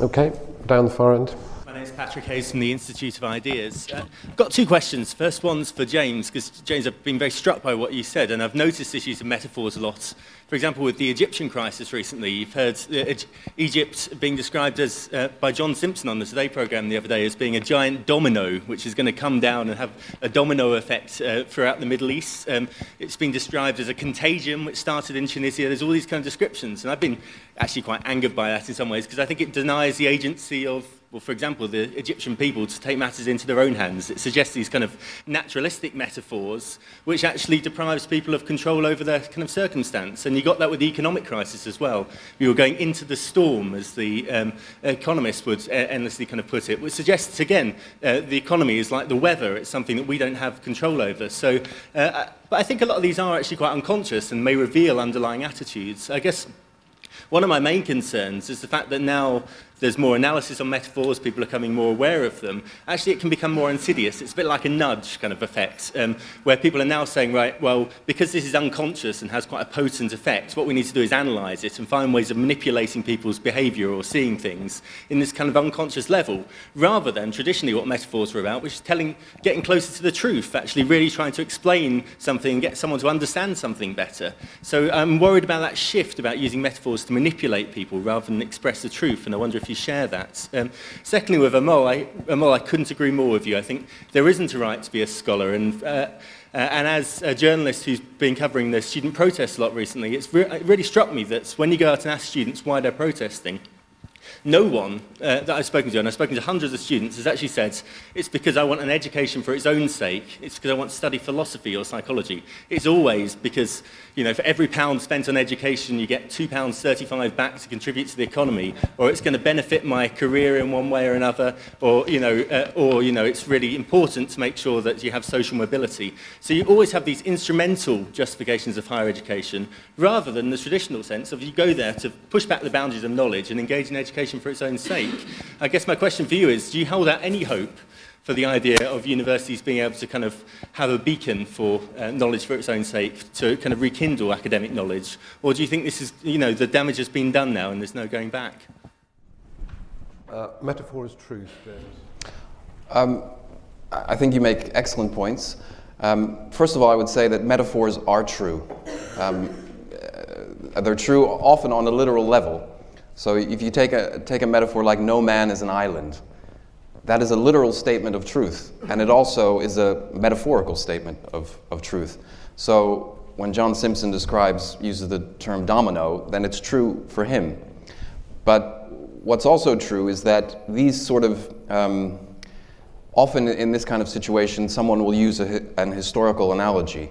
Okay, down the far end. My name is Patrick Hayes from the Institute of Ideas. Uh, I've got two questions. First one's for James, because James, I've been very struck by what you said, and I've noticed this use of metaphors a lot for example, with the Egyptian crisis recently, you've heard uh, Egypt being described as, uh, by John Simpson on the Today programme the other day, as being a giant domino, which is going to come down and have a domino effect uh, throughout the Middle East. Um, it's been described as a contagion, which started in Tunisia. There's all these kind of descriptions. And I've been actually quite angered by that in some ways, because I think it denies the agency of well, for example, the Egyptian people to take matters into their own hands. It suggests these kind of naturalistic metaphors, which actually deprives people of control over their kind of circumstance. And you got that with the economic crisis as well. We were going into the storm, as the um, economist would endlessly kind of put it, which suggests, again, uh, the economy is like the weather. It's something that we don't have control over. So, uh, but I think a lot of these are actually quite unconscious and may reveal underlying attitudes. I guess one of my main concerns is the fact that now there's more analysis on metaphors, people are becoming more aware of them, actually it can become more insidious. It's a bit like a nudge kind of effect, um, where people are now saying, right, well, because this is unconscious and has quite a potent effect, what we need to do is analyse it and find ways of manipulating people's behaviour or seeing things in this kind of unconscious level, rather than traditionally what metaphors are about, which is telling, getting closer to the truth, actually really trying to explain something and get someone to understand something better. So I'm worried about that shift about using metaphors to manipulate people rather than express the truth, and I wonder if if you share that. Um, secondly, with Amol, I, Amol, I couldn't agree more with you. I think there isn't a right to be a scholar. And, uh, uh, and as a journalist who's been covering the student protests a lot recently, it's re- it really struck me that when you go out and ask students why they're protesting, no one uh, that I've spoken to, and I've spoken to hundreds of students, has actually said it's because I want an education for its own sake. It's because I want to study philosophy or psychology. It's always because, you know, for every pound spent on education, you get two pounds thirty-five back to contribute to the economy, or it's going to benefit my career in one way or another, or you know, uh, or you know, it's really important to make sure that you have social mobility. So you always have these instrumental justifications of higher education, rather than the traditional sense of you go there to push back the boundaries of knowledge and engage in education for its own sake. I guess my question for you is, do you hold out any hope for the idea of universities being able to kind of have a beacon for uh, knowledge for its own sake, to kind of rekindle academic knowledge? Or do you think this is, you know, the damage has been done now and there's no going back? Uh, metaphor is truth, James. Um, I think you make excellent points. Um, first of all, I would say that metaphors are true. Um, uh, they're true often on a literal level. So if you take a, take a metaphor like no man is an island, that is a literal statement of truth, and it also is a metaphorical statement of, of truth. So when John Simpson describes, uses the term domino, then it's true for him. But what's also true is that these sort of, um, often in this kind of situation, someone will use a, an historical analogy.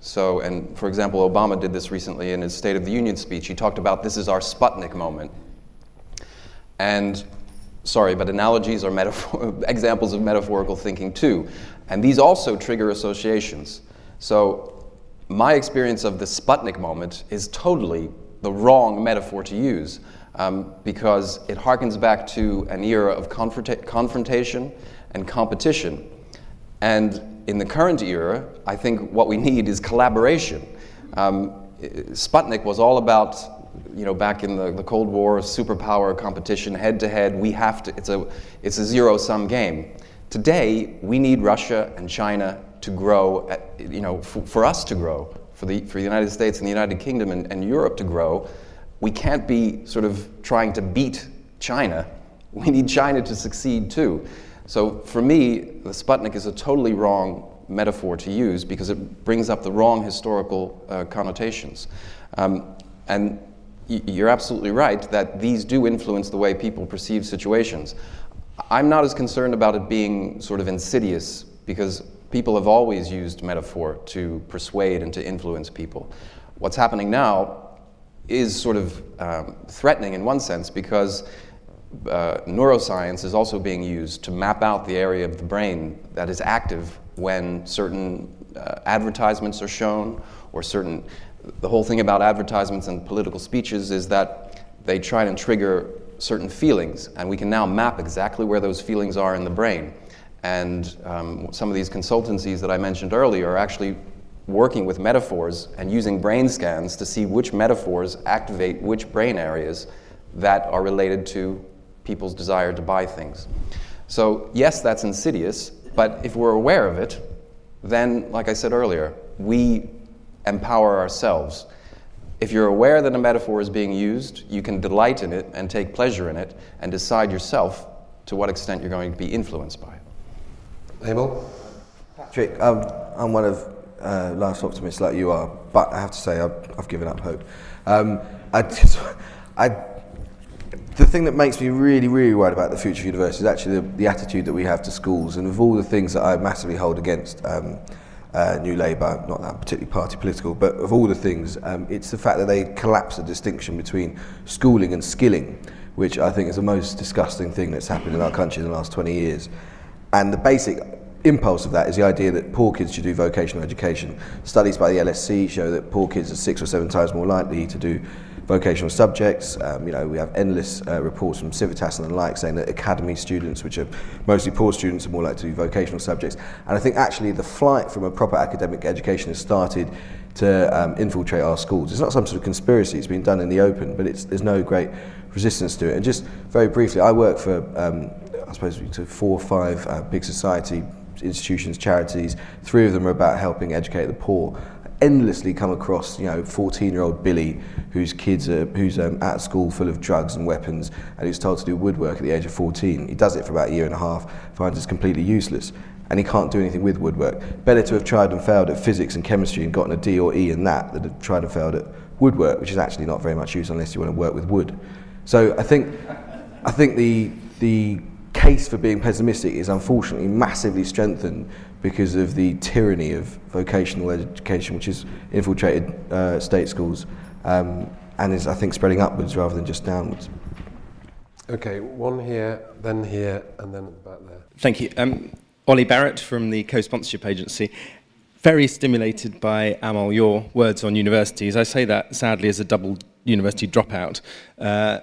So, and for example, Obama did this recently in his State of the Union speech. He talked about this is our Sputnik moment. And sorry, but analogies are metaphor- examples of metaphorical thinking too. And these also trigger associations. So, my experience of the Sputnik moment is totally the wrong metaphor to use um, because it harkens back to an era of confronta- confrontation and competition. And in the current era, I think what we need is collaboration. Um, Sputnik was all about you know, back in the, the Cold War, superpower competition, head to head, we have to, it's a, it's a zero sum game. Today, we need Russia and China to grow, at, you know, for, for, us to grow, for the, for the United States and the United Kingdom and, and Europe to grow. We can't be sort of trying to beat China. We need China to succeed too. So for me, the Sputnik is a totally wrong metaphor to use because it brings up the wrong historical uh, connotations. Um, and you're absolutely right that these do influence the way people perceive situations. I'm not as concerned about it being sort of insidious because people have always used metaphor to persuade and to influence people. What's happening now is sort of um, threatening in one sense because uh, neuroscience is also being used to map out the area of the brain that is active when certain uh, advertisements are shown or certain the whole thing about advertisements and political speeches is that they try and trigger certain feelings, and we can now map exactly where those feelings are in the brain. And um, some of these consultancies that I mentioned earlier are actually working with metaphors and using brain scans to see which metaphors activate which brain areas that are related to people's desire to buy things. So, yes, that's insidious, but if we're aware of it, then, like I said earlier, we empower ourselves. If you're aware that a metaphor is being used, you can delight in it and take pleasure in it and decide yourself to what extent you're going to be influenced by it. Amol? Patrick, um, I'm one of uh, life's optimists like you are, but I have to say I've, I've given up hope. Um, I just, I, the thing that makes me really, really worried about the future of university is actually the, the attitude that we have to schools, and of all the things that I massively hold against. Um, uh, New Labour, not that particularly party political, but of all the things, um, it's the fact that they collapse the distinction between schooling and skilling, which I think is the most disgusting thing that's happened in our country in the last 20 years. And the basic impulse of that is the idea that poor kids should do vocational education. Studies by the LSC show that poor kids are six or seven times more likely to do vocational subjects. Um, you know, we have endless uh, reports from Civitas and the like saying that academy students, which are mostly poor students, are more likely to do vocational subjects. And I think actually the flight from a proper academic education has started to um, infiltrate our schools. It's not some sort of conspiracy, it's been done in the open, but there's no great resistance to it. And just very briefly, I work for, um, I suppose, four or five uh, big society institutions, charities. Three of them are about helping educate the poor endlessly come across, you know, 14-year-old Billy whose kids are who's um, at school full of drugs and weapons, and who's told to do woodwork at the age of 14. He does it for about a year and a half, finds it's completely useless, and he can't do anything with woodwork. Better to have tried and failed at physics and chemistry and gotten a D or E in that than have tried and failed at woodwork, which is actually not very much use unless you want to work with wood. So I think I think the the case for being pessimistic is unfortunately massively strengthened because of the tyranny of vocational education, which has infiltrated uh, state schools um, and is, I think, spreading upwards rather than just downwards. Okay, one here, then here, and then at the back there. Thank you. Um, Ollie Barrett from the co-sponsorship agency. Very stimulated by Amol, your words on universities. I say that sadly as a double university dropout. Uh,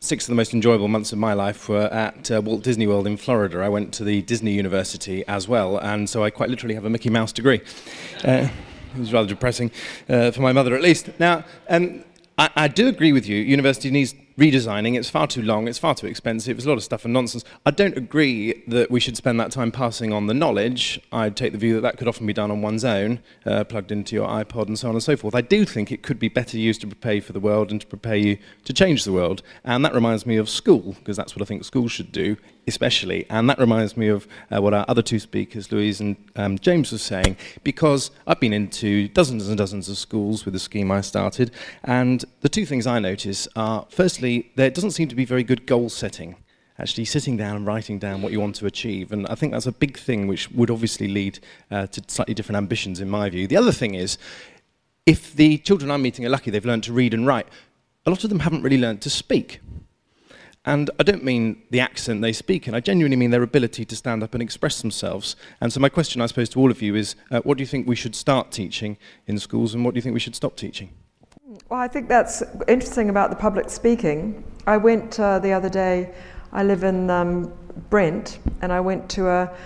six of the most enjoyable months of my life were at uh, Walt Disney World in Florida. I went to the Disney University as well, and so I quite literally have a Mickey Mouse degree. Uh, it was rather depressing uh, for my mother, at least. Now, um, I, I do agree with you. University needs redesigning. It's far too long, it's far too expensive, it's a lot of stuff and nonsense. I don't agree that we should spend that time passing on the knowledge. I'd take the view that that could often be done on one's own, uh, plugged into your iPod and so on and so forth. I do think it could be better used to prepare you for the world and to prepare you to change the world. And that reminds me of school, because that's what I think schools should do, especially. And that reminds me of uh, what our other two speakers, Louise and um, James, were saying, because I've been into dozens and dozens of schools with the scheme I started, and the two things I notice are, firstly, there doesn't seem to be very good goal setting. Actually, sitting down and writing down what you want to achieve. And I think that's a big thing which would obviously lead uh, to slightly different ambitions, in my view. The other thing is, if the children I'm meeting are lucky, they've learned to read and write, a lot of them haven't really learned to speak. And I don't mean the accent they speak in, I genuinely mean their ability to stand up and express themselves. And so, my question, I suppose, to all of you is uh, what do you think we should start teaching in schools, and what do you think we should stop teaching? Well, I think that's interesting about the public speaking. I went uh, the other day, I live in um, Brent, and I went to a,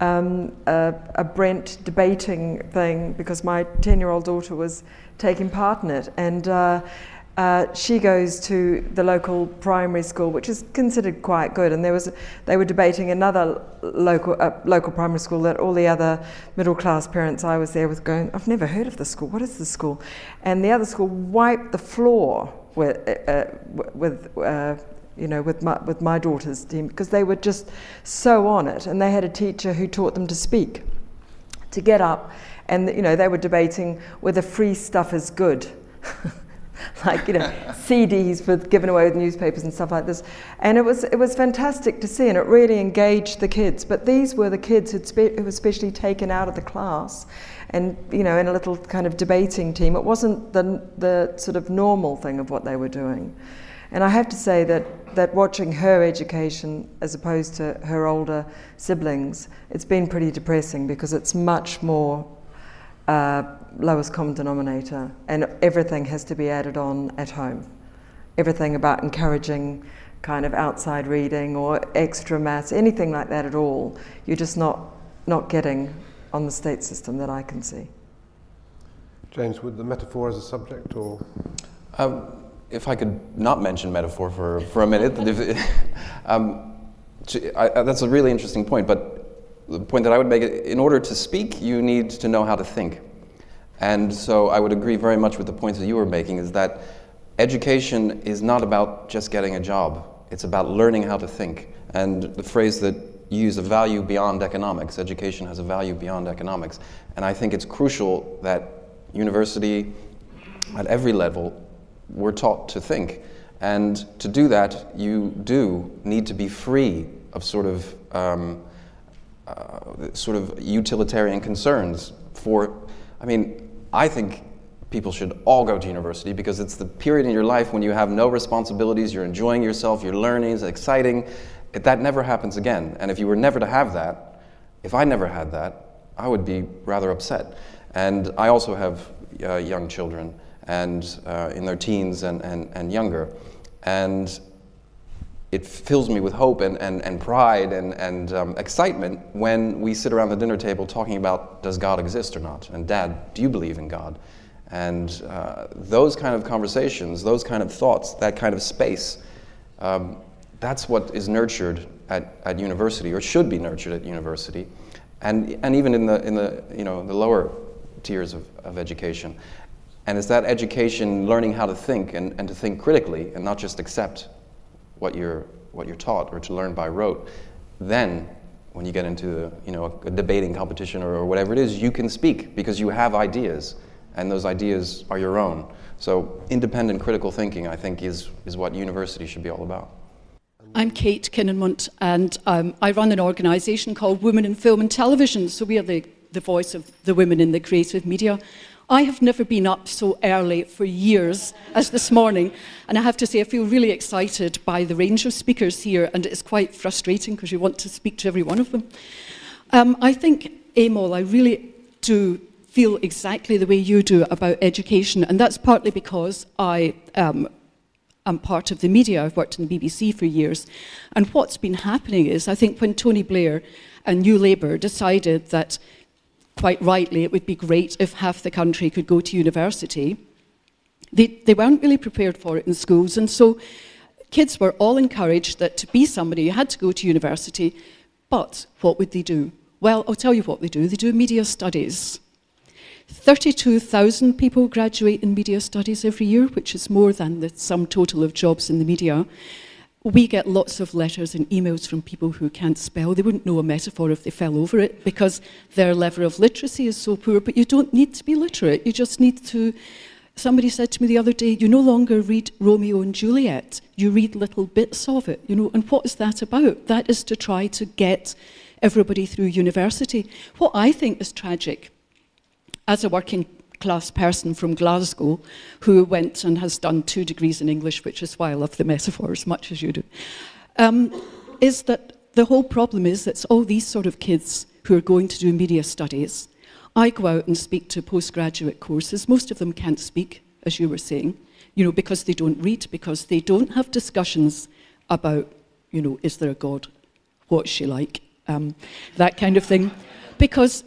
um, a, a Brent debating thing because my 10 year old daughter was taking part in it. And uh, uh, she goes to the local primary school, which is considered quite good, and there was they were debating another local uh, local primary school that all the other middle class parents I was there with going, I've never heard of this school. What is this school? And the other school wiped the floor with uh, uh with. Uh, you know, with my, with my daughter's team, because they were just so on it. And they had a teacher who taught them to speak, to get up, and, you know, they were debating whether free stuff is good. like you know CDs for giving away with newspapers and stuff like this, and it was it was fantastic to see, and it really engaged the kids. But these were the kids who were specially taken out of the class, and you know in a little kind of debating team. It wasn't the the sort of normal thing of what they were doing, and I have to say that that watching her education as opposed to her older siblings, it's been pretty depressing because it's much more. Uh, lowest common denominator, and everything has to be added on at home. Everything about encouraging kind of outside reading or extra maths, anything like that at all, you're just not, not getting on the state system that I can see. James, would the metaphor as a subject or? Um, if I could not mention metaphor for, for a minute, um, I, that's a really interesting point, but the point that I would make, in order to speak, you need to know how to think. And so I would agree very much with the points that you were making is that education is not about just getting a job, it's about learning how to think. And the phrase that you use, a value beyond economics, education has a value beyond economics. And I think it's crucial that university, at every level, we're taught to think. And to do that, you do need to be free of sort of um, uh, sort of utilitarian concerns for I mean, I think people should all go to university because it's the period in your life when you have no responsibilities, you're enjoying yourself, you're learning, it's exciting. It, that never happens again. And if you were never to have that, if I never had that, I would be rather upset. And I also have uh, young children and uh, in their teens and, and, and younger. And it fills me with hope and, and, and pride and, and um, excitement when we sit around the dinner table talking about does God exist or not? And dad, do you believe in God? And uh, those kind of conversations, those kind of thoughts, that kind of space, um, that's what is nurtured at, at university or should be nurtured at university. And, and even in the, in the, you know, the lower tiers of, of education. And it's that education learning how to think and, and to think critically and not just accept what you're, what you're taught or to learn by rote, then when you get into you know, a, debating competition or, or whatever it is, you can speak because you have ideas and those ideas are your own. So independent critical thinking, I think, is, is what university should be all about. I'm Kate Kinnamont, and um, I run an organisation called Women in Film and Television. So we are the, the voice of the women in the creative media. I have never been up so early for years as this morning, and I have to say I feel really excited by the range of speakers here, and it's quite frustrating because you want to speak to every one of them. Um, I think, Amol, I really do feel exactly the way you do about education, and that's partly because I um, am part of the media. I've worked in the BBC for years. And what's been happening is, I think when Tony Blair and New Labour decided that, quite rightly, it would be great if half the country could go to university, they, they weren't really prepared for it in schools. And so kids were all encouraged that to be somebody, you had to go to university. But what would they do? Well, I'll tell you what they do. They do media studies. 32,000 people graduate in media studies every year, which is more than the sum total of jobs in the media. We get lots of letters and emails from people who can't spell. They wouldn't know a metaphor if they fell over it because their level of literacy is so poor. But you don't need to be literate. You just need to. Somebody said to me the other day, you no longer read Romeo and Juliet, you read little bits of it, you know. And what is that about? That is to try to get everybody through university. What I think is tragic as a working class person from Glasgow who went and has done two degrees in English, which is why I love the metaphor as much as you do, um, is that the whole problem is it's all these sort of kids who are going to do media studies. I go out and speak to postgraduate courses. Most of them can't speak, as you were saying, you know, because they don't read, because they don't have discussions about, you know, is there a God? What's she like? Um, that kind of thing. Because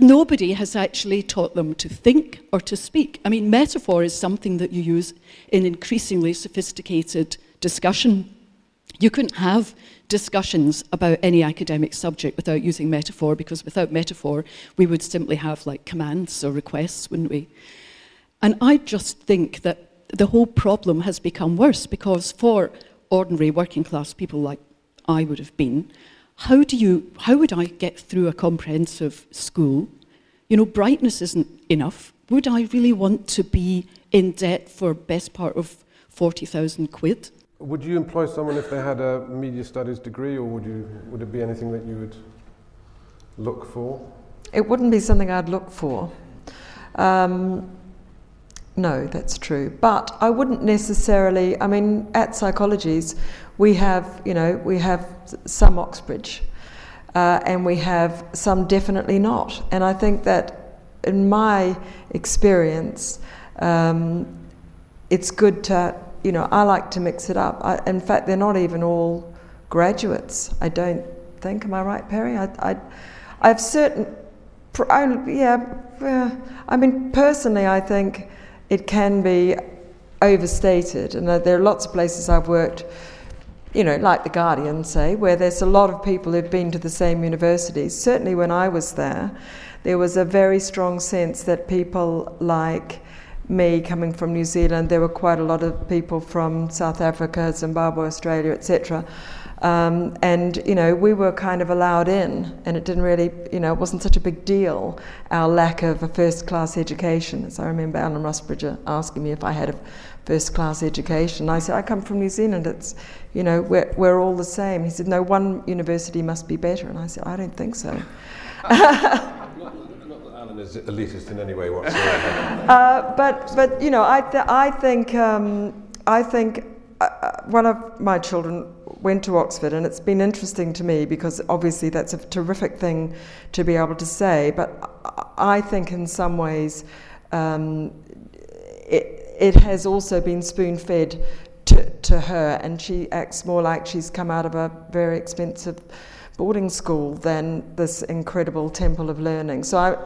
nobody has actually taught them to think or to speak. I mean, metaphor is something that you use in increasingly sophisticated discussion. You couldn't have discussions about any academic subject without using metaphor, because without metaphor, we would simply have like commands or requests, wouldn't we? And I just think that the whole problem has become worse because for ordinary working class people like I would have been, how do you how would I get through a comprehensive school? You know, brightness isn't enough. Would I really want to be in debt for best part of 40,000 quid? Would you employ someone if they had a media studies degree or would you would it be anything that you would look for? It wouldn't be something I'd look for. Um, no, that's true. But I wouldn't necessarily, I mean, at Psychologies, we have, you know, we have some Oxbridge uh, and we have some definitely not. And I think that in my experience, um, it's good to, you know, I like to mix it up. I, in fact, they're not even all graduates, I don't think. Am I right, Perry? I, I, I have certain, yeah, I mean, personally, I think it can be overstated. And there are lots of places I've worked, you know, like The Guardian, say, where there's a lot of people who've been to the same universities. Certainly when I was there, there was a very strong sense that people like me coming from New Zealand, there were quite a lot of people from South Africa, Zimbabwe, Australia, etc. Um, and you know we were kind of allowed in, and it didn't really, you know, it wasn't such a big deal. Our lack of a first-class education, as I remember Alan Rusbridger asking me if I had a first-class education. I said I come from New Zealand. It's, you know, we're we're all the same. He said no, one university must be better, and I said I don't think so. Alan is elitist in any way whatsoever. uh, but but you know I th- I think um, I think uh, uh, one of my children went to Oxford, and it's been interesting to me because obviously that's a terrific thing to be able to say. But I think in some ways um, it, it has also been spoon fed to, to her, and she acts more like she's come out of a very expensive boarding school than this incredible temple of learning. So I.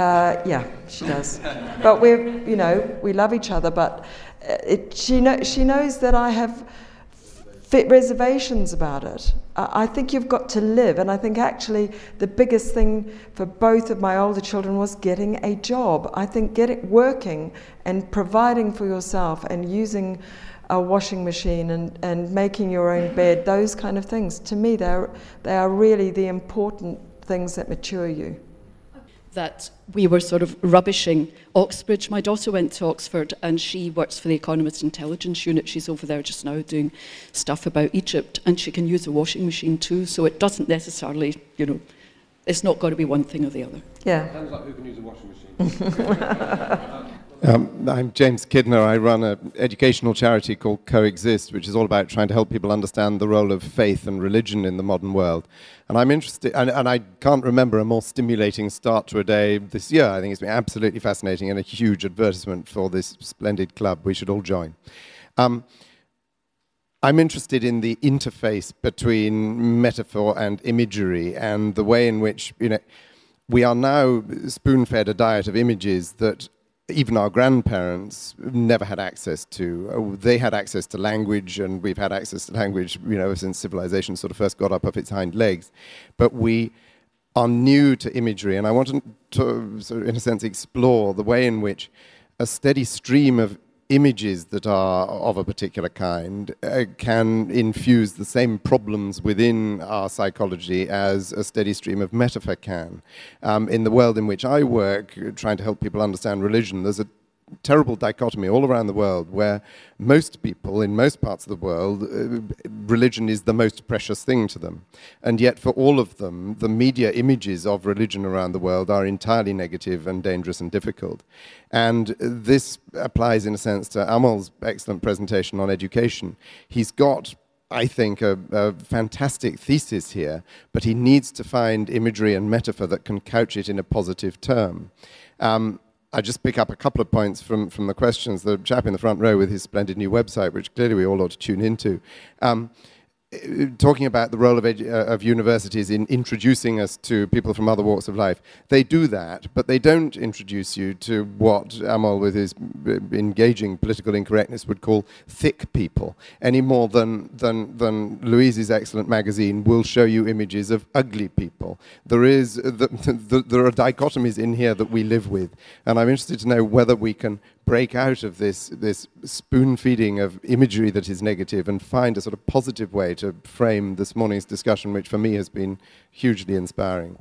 Uh, yeah, she does. but we're, you know, we love each other. But it, she, know, she knows that I have reservations about it. I think you've got to live, and I think actually the biggest thing for both of my older children was getting a job. I think getting working and providing for yourself and using a washing machine and, and making your own bed, those kind of things, to me, they're, they are really the important things that mature you. That we were sort of rubbishing Oxbridge. My daughter went to Oxford and she works for the Economist Intelligence Unit. She's over there just now doing stuff about Egypt and she can use a washing machine too. So it doesn't necessarily, you know, it's not got to be one thing or the other. Yeah. Depends like who can use a washing machine. Um, I'm James Kidner. I run an educational charity called Coexist, which is all about trying to help people understand the role of faith and religion in the modern world. And I'm interested, and, and I can't remember a more stimulating start to a day this year. I think it's been absolutely fascinating and a huge advertisement for this splendid club. We should all join. Um, I'm interested in the interface between metaphor and imagery and the way in which, you know, we are now spoon fed a diet of images that even our grandparents never had access to. Uh, they had access to language, and we've had access to language, you know, since civilization sort of first got up off its hind legs. But we are new to imagery, and I want to, sort of, in a sense, explore the way in which a steady stream of images that are of a particular kind uh, can infuse the same problems within our psychology as a steady stream of metaphor can. Um, in the world in which I work, trying to help people understand religion, there's a terrible dichotomy all around the world where most people in most parts of the world, uh, religion is the most precious thing to them. And yet, for all of them, the media images of religion around the world are entirely negative and dangerous and difficult. And this applies, in a sense, to Amol's excellent presentation on education. He's got I think, a, a, fantastic thesis here, but he needs to find imagery and metaphor that can couch it in a positive term. Um, I just pick up a couple of points from, from the questions. The chap in the front row with his splendid new website, which clearly we all ought to tune into. Um, talking about the role of, edu- uh, of universities in introducing us to people from other walks of life. They do that, but they don't introduce you to what Amol, with his uh, engaging political incorrectness, would call thick people, any more than, than, than Louise's excellent magazine will show you images of ugly people. There, is, the, the, there are dichotomies in here that we live with, and I'm interested to know whether we can break out of this, this spoon feeding of imagery that is negative and find a sort of positive way to frame this morning's discussion, which for me has been hugely inspiring.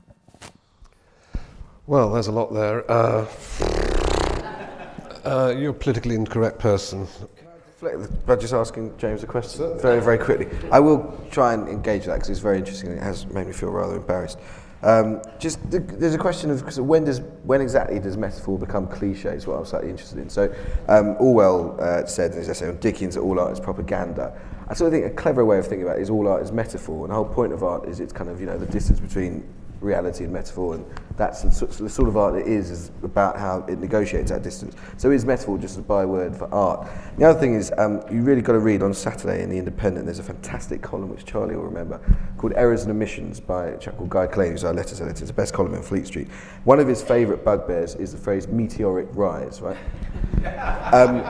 Well, there's a lot there. Uh, uh, you're a politically incorrect person. By just asking James a question very, very quickly. I will try and engage that because it's very interesting and it has made me feel rather embarrassed. Um, just the, there's a question of when does when exactly does metaphor become cliche? Is what I'm slightly interested in. So um, Orwell uh, said in his essay on Dickens that all art is propaganda. I sort of think a clever way of thinking about it is all art is metaphor, and the whole point of art is it's kind of you know the distance between reality and metaphor, and that's the, sort of art it is, is about how it negotiates that distance. So is metaphor just a byword for art? The other thing is, um, you really got to read on Saturday in The Independent, there's a fantastic column which Charlie will remember, called Errors and Omissions by a chap called Guy Keleny, who's our letters editor. It's the best column in Fleet Street. One of his favourite bugbears is the phrase meteoric rise, right? Um,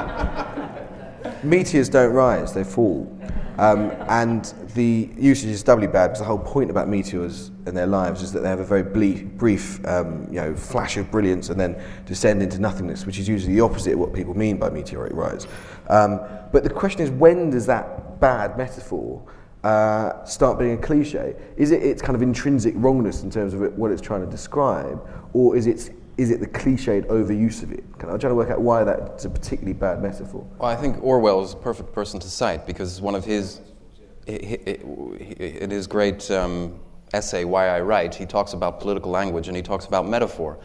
meteors don't rise, they fall. Um, and the usage is doubly bad because the whole point about meteors and their lives is that they have a very brief, um, you know, flash of brilliance and then descend into nothingness, which is usually the opposite of what people mean by meteoric rise. Um, but the question is, when does that bad metaphor uh, start being a cliche? Is it its kind of intrinsic wrongness in terms of it, what it's trying to describe, or is it is it the cliched overuse of it? Can I'm trying to work out why that's a particularly bad metaphor. Well, I think Orwell is a perfect person to cite because one of his, in his great um, essay, Why I Write, he talks about political language and he talks about metaphor.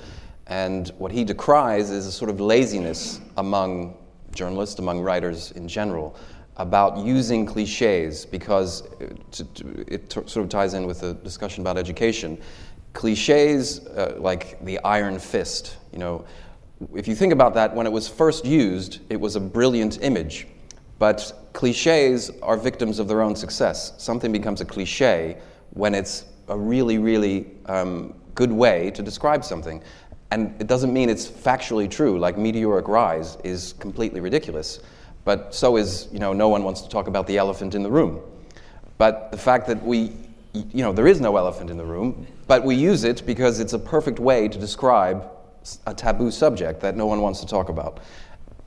And what he decries is a sort of laziness among journalists, among writers in general, about using cliches because it, it sort of ties in with the discussion about education cliches uh, like the iron fist, you know, if you think about that, when it was first used, it was a brilliant image. But cliches are victims of their own success. Something becomes a cliche when it's a really, really um, good way to describe something. And it doesn't mean it's factually true, like meteoric rise is completely ridiculous. But so is, you know, no one wants to talk about the elephant in the room. But the fact that we, you know, there is no elephant in the room, but we use it because it's a perfect way to describe a taboo subject that no one wants to talk about.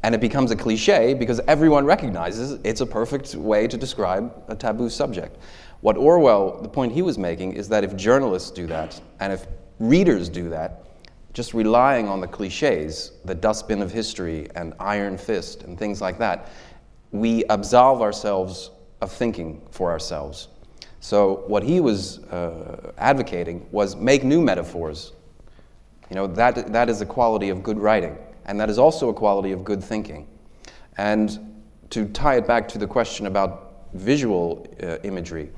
And it becomes a cliche because everyone recognizes it's a perfect way to describe a taboo subject. What Orwell, the point he was making, is that if journalists do that, and if readers do that, just relying on the cliches, the dustbin of history and iron fist and things like that, we absolve ourselves of thinking for ourselves. So, what he was uh, advocating was make new metaphors. You know, that, that is a quality of good writing, and that is also a quality of good thinking. And to tie it back to the question about visual uh, imagery,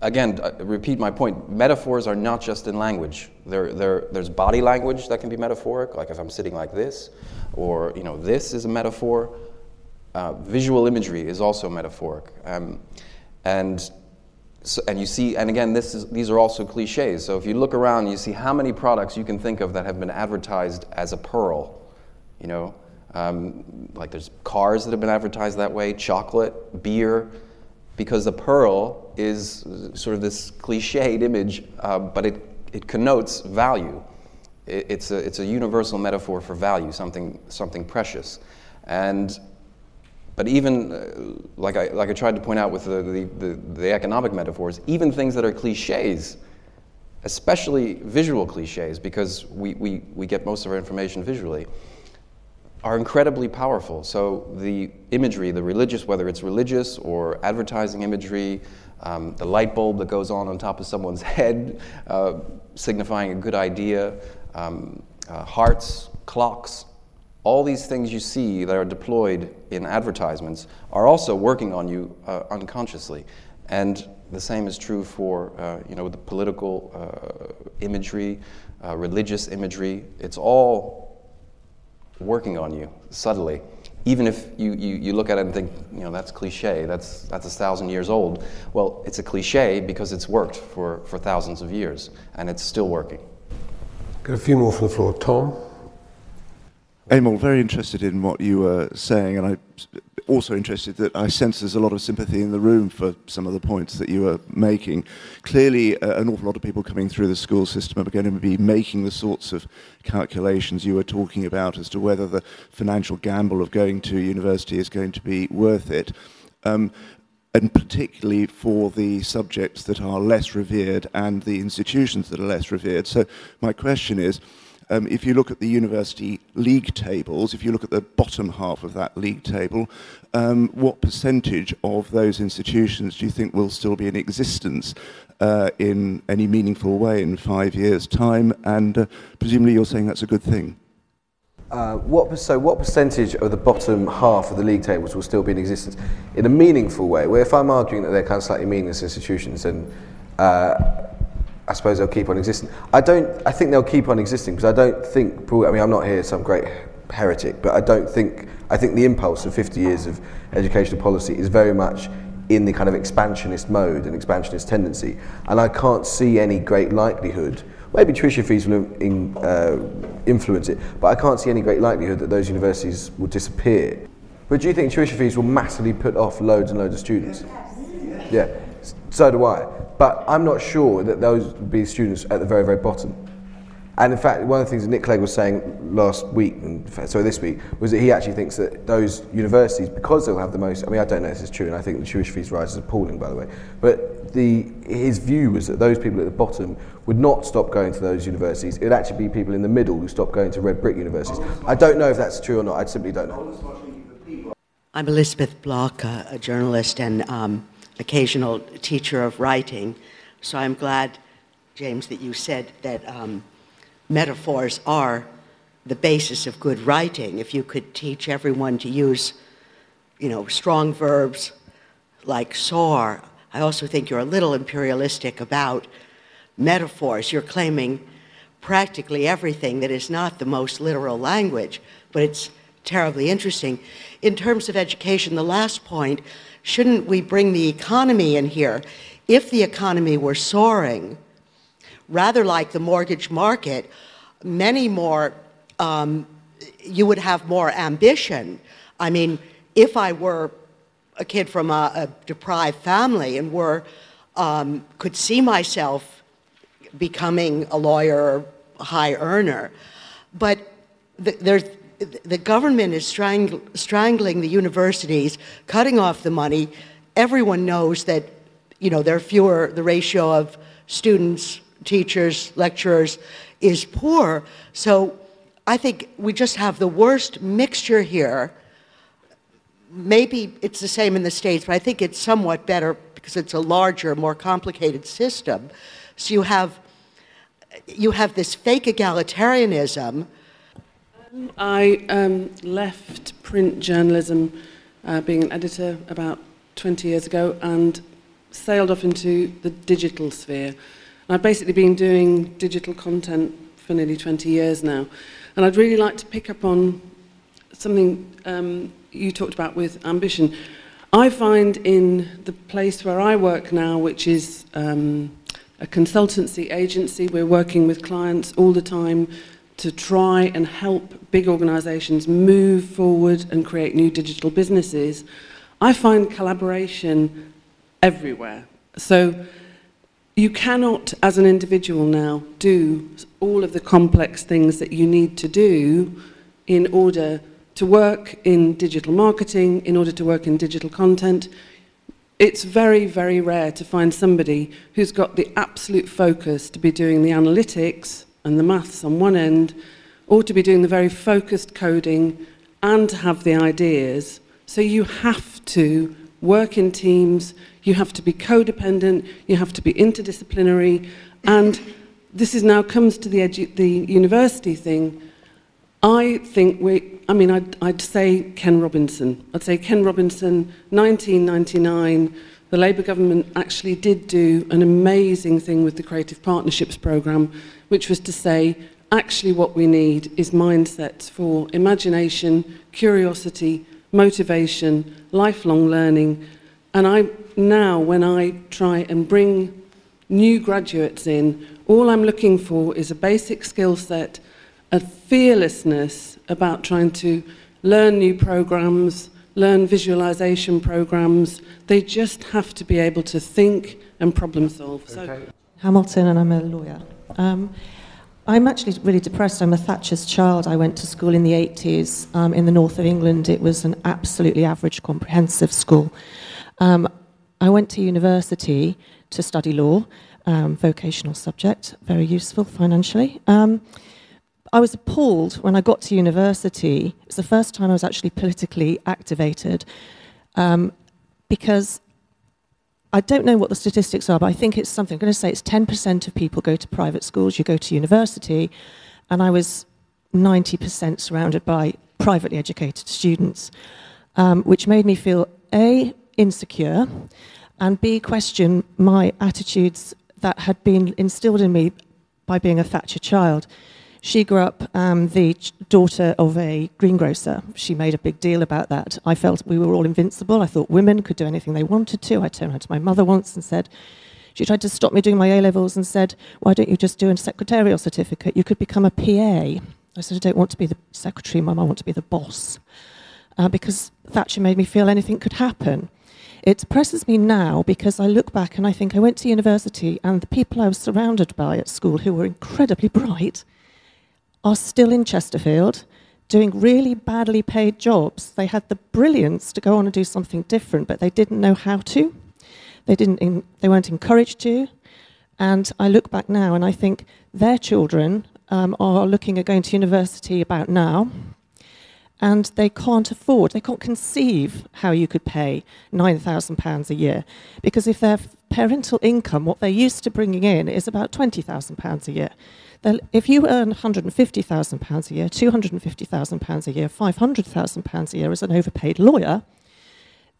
again, uh, repeat my point metaphors are not just in language. There, there, there's body language that can be metaphoric, like if I'm sitting like this, or, you know, this is a metaphor. Uh, visual imagery is also metaphoric. Um, and, so, and you see, and again, this is, these are also cliches. So if you look around, you see how many products you can think of that have been advertised as a pearl. You know, um, like there's cars that have been advertised that way, chocolate, beer, because the pearl is sort of this cliched image, uh, but it, it connotes value. It, it's, a, it's a universal metaphor for value, something, something precious. And but even, uh, like, I, like I tried to point out with the, the, the, the economic metaphors, even things that are cliches, especially visual cliches, because we, we, we get most of our information visually, are incredibly powerful. So the imagery, the religious, whether it's religious or advertising imagery, um, the light bulb that goes on on top of someone's head, uh, signifying a good idea, um, uh, hearts, clocks, all these things you see that are deployed in advertisements are also working on you uh, unconsciously. And the same is true for uh, you know, the political uh, imagery, uh, religious imagery. It's all working on you subtly. Even if you, you, you look at it and think, you know, that's cliche, that's, that's a thousand years old. Well, it's a cliche because it's worked for, for thousands of years, and it's still working. Got a few more from the floor. Tom? Emil, very interested in what you were saying, and I also interested that I sense there's a lot of sympathy in the room for some of the points that you were making. Clearly, uh, an awful lot of people coming through the school system are going to be making the sorts of calculations you were talking about as to whether the financial gamble of going to university is going to be worth it. Um, and particularly for the subjects that are less revered and the institutions that are less revered. So, my question is um, if you look at the university league tables, if you look at the bottom half of that league table, um, what percentage of those institutions do you think will still be in existence uh, in any meaningful way in five years' time? And uh, presumably you're saying that's a good thing. Uh, what, so what percentage of the bottom half of the league tables will still be in existence in a meaningful way? Where if I'm arguing that they're kind of slightly meaningless institutions, then uh, I suppose they'll keep on existing. I don't. I think they'll keep on existing because I don't think. I mean, I'm not here some great heretic, but I don't think. I think the impulse of 50 years of educational policy is very much in the kind of expansionist mode and expansionist tendency, and I can't see any great likelihood. Maybe tuition fees will in, uh, influence it, but I can't see any great likelihood that those universities will disappear. But do you think tuition fees will massively put off loads and loads of students? Yes. Yeah, so do I. But I'm not sure that those would be students at the very, very bottom. And in fact, one of the things that Nick Clegg was saying last week, and so this week, was that he actually thinks that those universities, because they'll have the most, I mean, I don't know if this is true, and I think the tuition fees rise is appalling, by the way, but the, his view was that those people at the bottom would not stop going to those universities. It would actually be people in the middle who stop going to red brick universities. I don't know if that's true or not, I simply don't know. I'm Elizabeth Block, a journalist, and um, occasional teacher of writing. So I'm glad, James, that you said that um, metaphors are the basis of good writing. If you could teach everyone to use, you know, strong verbs like soar, I also think you're a little imperialistic about metaphors. You're claiming practically everything that is not the most literal language, but it's terribly interesting. In terms of education, the last point, shouldn't we bring the economy in here? If the economy were soaring, rather like the mortgage market, many more, um, you would have more ambition. I mean, if I were a kid from a, a deprived family and were, um, could see myself becoming a lawyer, a high earner, but th- there's the government is strang- strangling the universities, cutting off the money. Everyone knows that, you know, there are fewer, the ratio of students, teachers, lecturers is poor. So I think we just have the worst mixture here. Maybe it's the same in the States, but I think it's somewhat better because it's a larger, more complicated system. So you have, you have this fake egalitarianism. I um, left print journalism, uh, being an editor, about 20 years ago, and sailed off into the digital sphere. And I've basically been doing digital content for nearly 20 years now. And I'd really like to pick up on something um, you talked about with ambition. I find in the place where I work now, which is um, a consultancy agency, we're working with clients all the time to try and help big organizations move forward and create new digital businesses. I find collaboration everywhere. So you cannot, as an individual now, do all of the complex things that you need to do in order to work in digital marketing, in order to work in digital content. It's very, very rare to find somebody who's got the absolute focus to be doing the analytics and the maths on one end, or to be doing the very focused coding and have the ideas. So you have to work in teams, you have to be codependent, you have to be interdisciplinary, and this is now comes to the, the university thing. I think we, I mean, I'd, I'd say Ken Robinson. I'd say Ken Robinson, 1999, the Labour government actually did do an amazing thing with the Creative Partnerships Programme, which was to say, actually, what we need is mindsets for imagination, curiosity, motivation, lifelong learning. And I now, when I try and bring new graduates in, all I'm looking for is a basic skill set, a fearlessness about trying to learn new programs, learn visualization programs. They just have to be able to think and problem solve. So, Hamilton, and I'm a lawyer. Um, I'm actually really depressed. I'm a Thatcher's child. I went to school in the 80s um, in the north of England. It was an absolutely average comprehensive school. Um, I went to university to study law, um, vocational subject, very useful financially. Um, I was appalled when I got to university. It was the first time I was actually politically activated um, because I don't know what the statistics are, but I think it's something. I'm going to say it's 10% of people go to private schools, you go to university, and I was 90% surrounded by privately educated students, um, which made me feel A, insecure, and B, question my attitudes that had been instilled in me by being a Thatcher child. She grew up um, the daughter of a greengrocer. She made a big deal about that. I felt we were all invincible. I thought women could do anything they wanted to. I turned to my mother once and said, she tried to stop me doing my A levels and said, Why don't you just do a secretarial certificate? You could become a PA. I said, I don't want to be the secretary, Mum, I want to be the boss. Uh, because Thatcher made me feel anything could happen. It depresses me now because I look back and I think I went to university and the people I was surrounded by at school who were incredibly bright are still in Chesterfield doing really badly paid jobs. They had the brilliance to go on and do something different, but they didn't know how to. They, didn't in, they weren't encouraged to. And I look back now and I think their children um, are looking at going to university about now, and they can't afford, they can't conceive how you could pay £9,000 a year. Because if their parental income, what they're used to bringing in, is about £20,000 a year, if you earn £150,000 a year, £250,000 a year, £500,000 a year as an overpaid lawyer,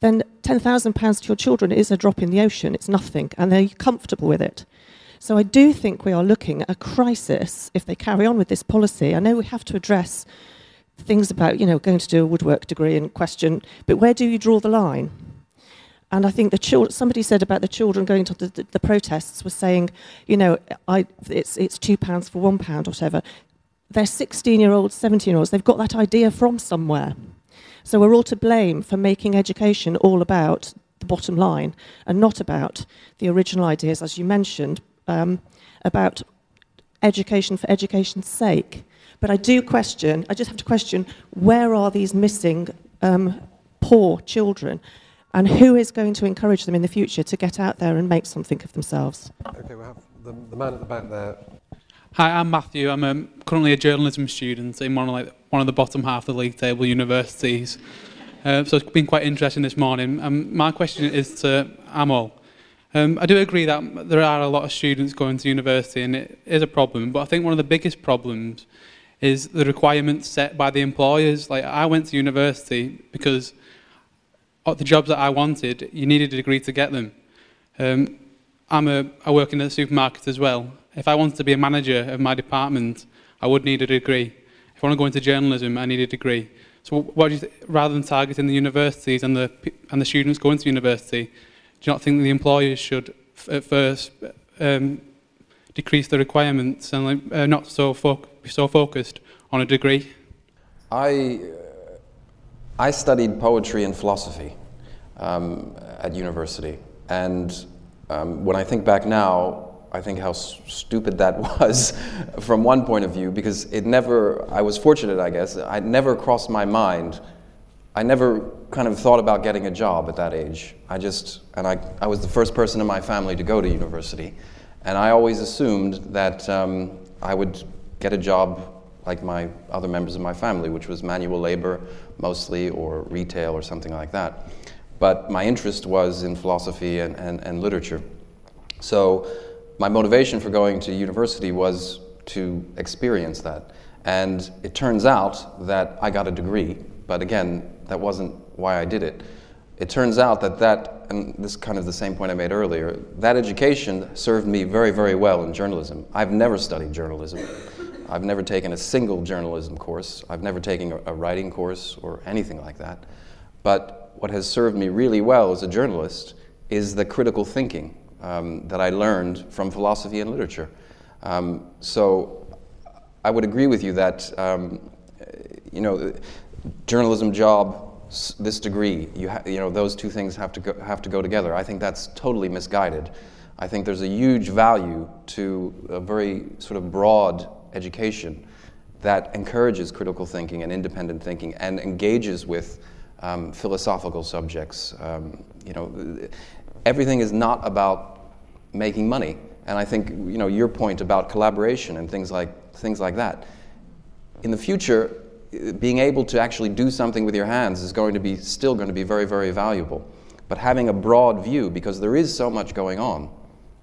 then £10,000 to your children is a drop in the ocean. It's nothing, and they're comfortable with it. So I do think we are looking at a crisis if they carry on with this policy. I know we have to address things about, you know, going to do a woodwork degree and question, but where do you draw the line? And I think the children, somebody said about the children going to the, the, the protests was saying, you know, I, it's, it's two pounds for one pound or whatever. They're 16 year olds, 17 year olds. They've got that idea from somewhere. So we're all to blame for making education all about the bottom line and not about the original ideas, as you mentioned, um, about education for education's sake. But I do question, I just have to question, where are these missing um, poor children? And who is going to encourage them in the future to get out there and make something of themselves? Okay, we have the, the man at the back there. Hi, I'm Matthew. I'm um, currently a journalism student in one of, like, one of the bottom half of the league table universities. Uh, so it's been quite interesting this morning. Um, my question is to Amol. Um, I do agree that there are a lot of students going to university and it is a problem, but I think one of the biggest problems is the requirements set by the employers. Like I went to university because the jobs that I wanted, you needed a degree to get them. Um, I'm a, I work in a supermarket as well. If I wanted to be a manager of my department, I would need a degree. If I want to go into journalism, I need a degree. So what do you th- rather than targeting the universities and the, and the students going to university, do you not think the employers should f- at first um, decrease the requirements and like, uh, not so, fo- so focused on a degree? I, I studied poetry and philosophy um, at university. And um, when I think back now, I think how stupid that was from one point of view because it never, I was fortunate, I guess, I never crossed my mind. I never kind of thought about getting a job at that age. I just, and I, I was the first person in my family to go to university. And I always assumed that um, I would get a job like my other members of my family, which was manual labor mostly, or retail, or something like that. But my interest was in philosophy and, and, and literature. So my motivation for going to university was to experience that. And it turns out that I got a degree, but again, that wasn't why I did it. It turns out that that, and this is kind of the same point I made earlier, that education served me very, very well in journalism. I've never studied journalism. I've never taken a single journalism course. I've never taken a, writing course or anything like that. But what has served me really well as a journalist is the critical thinking um, that I learned from philosophy and literature. Um, so I would agree with you that, um, you know, journalism job, this degree, you, ha- you know, those two things have to, go, have to go together. I think that's totally misguided. I think there's a huge value to a very sort of broad education that encourages critical thinking and independent thinking and engages with um, philosophical subjects. Um, you know, everything is not about making money. And I think you know your point about collaboration and things like things like that. In the future, being able to actually do something with your hands is going to be still going to be very very valuable. But having a broad view, because there is so much going on,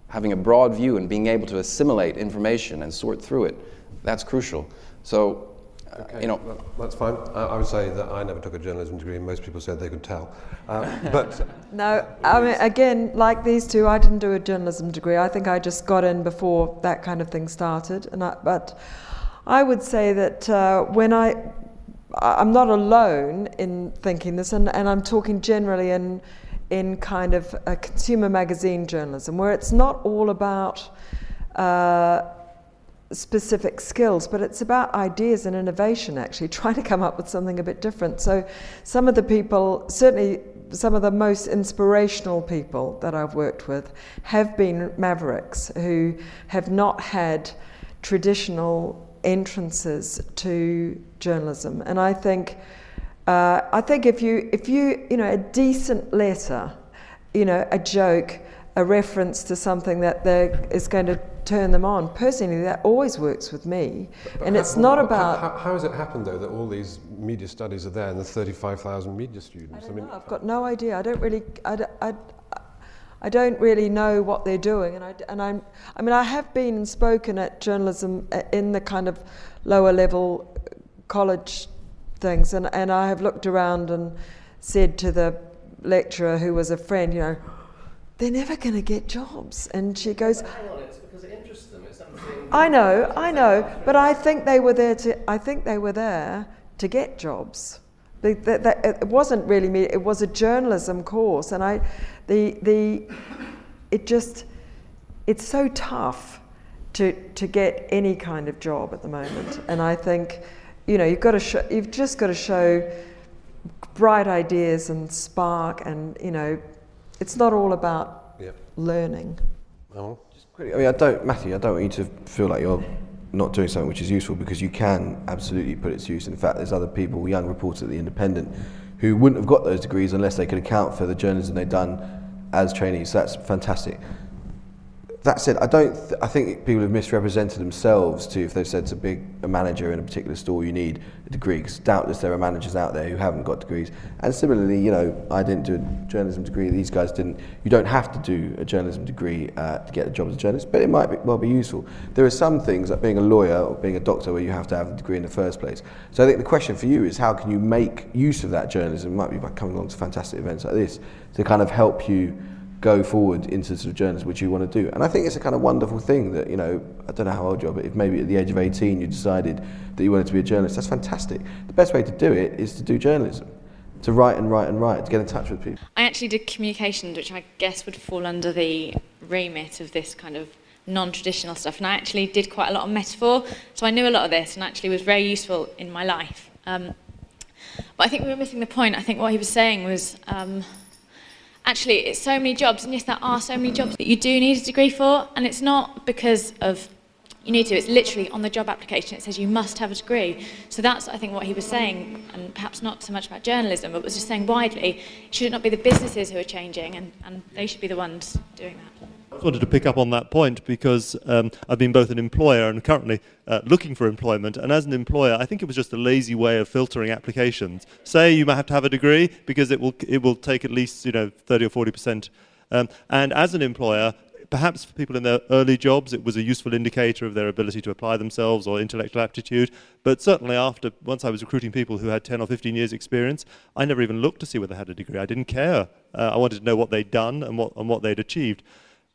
having a broad view and being able to assimilate information and sort through it, that's crucial. So Okay, you know, well, that's fine. I, I would say that I never took a journalism degree, and most people said they could tell. Uh, but No, I mean, again, like these two, I didn't do a journalism degree. I think I just got in before that kind of thing started. And I, but I would say that uh, when I, I'm not alone in thinking this, and, and I'm talking generally in, in kind of a consumer magazine journalism, where it's not all about uh, specific skills, but it's about ideas and innovation, actually, trying to come up with something a bit different. So, some of the people, certainly some of the most inspirational people that I've worked with, have been mavericks who have not had traditional entrances to journalism. And I think, uh, I think if you, if you, you know, a decent letter, you know, a joke, a reference to something that is going to turn them on. Personally, that always works with me. But and how, it's not about. How, how, has it happened, though, that all these media studies are there and the 35,000 media students? I, I mean, know, I've got no idea. I don't really. I, I, I don't really know what they're doing, and I and I'm. I mean, I have been and spoken at journalism uh, in the kind of lower level college things, and, and I have looked around and said to the lecturer who was a friend, you know, they're never going to get jobs. And she goes, Hang on, it's because it interests them. It's something. I know, I know, but I think they were there to. I think they were there to get jobs. The, the, the, it wasn't really me. It was a journalism course, and I, the the, it just, it's so tough to to get any kind of job at the moment. And I think, you know, you've got to show, you've just got to show bright ideas and spark, and you know, it's not all about yeah. learning. Oh. Just quickly. I mean, I don't, Matthew. I don't want you to feel like you're not doing something which is useful because you can absolutely put it to use. In fact, there's other people, young reporters at the Independent, who wouldn't have got those degrees unless they could account for the journalism they've done as trainees. So that's fantastic. That said, I don't. Th I think people have misrepresented themselves too if they've said to big a manager in a particular store you need a degree. Cause doubtless there are managers out there who haven't got degrees. And similarly, you know, I didn't do a journalism degree. These guys didn't. You don't have to do a journalism degree uh, to get a job as a journalist, but it might be, well be useful. There are some things like being a lawyer or being a doctor where you have to have a degree in the first place. So I think the question for you is how can you make use of that journalism? It might be by coming along to fantastic events like this to kind of help you go forward into sort of journalism which you want to do. And I think it's a kind of wonderful thing that, you know, I don't know how old you are, but if maybe at the age of 18 you decided that you wanted to be a journalist, that's fantastic. The best way to do it is to do journalism. To write and write and write, to get in touch with people. I actually did communications, which I guess would fall under the remit of this kind of non-traditional stuff. And I actually did quite a lot of metaphor, so I knew a lot of this and actually was very useful in my life. Um, but I think we were missing the point. I think what he was saying was um, actually it's so many jobs, and yes, there are so many jobs that you do need a degree for, and it's not because of you need to. It's literally on the job application. It says you must have a degree. So that's, I think, what he was saying, and perhaps not so much about journalism, but was just saying widely. Should it not be the businesses who are changing, and, and they should be the ones doing that? I wanted to pick up on that point because um, I've been both an employer and currently uh, looking for employment. And as an employer, I think it was just a lazy way of filtering applications. Say you might have to have a degree because it will it will take at least you know 30 or 40 percent. Um, and as an employer, perhaps for people in their early jobs, it was a useful indicator of their ability to apply themselves or intellectual aptitude. But certainly after, once I was recruiting people who had 10 or 15 years experience, I never even looked to see whether they had a degree. I didn't care. Uh, I wanted to know what they'd done and what, and what they'd achieved.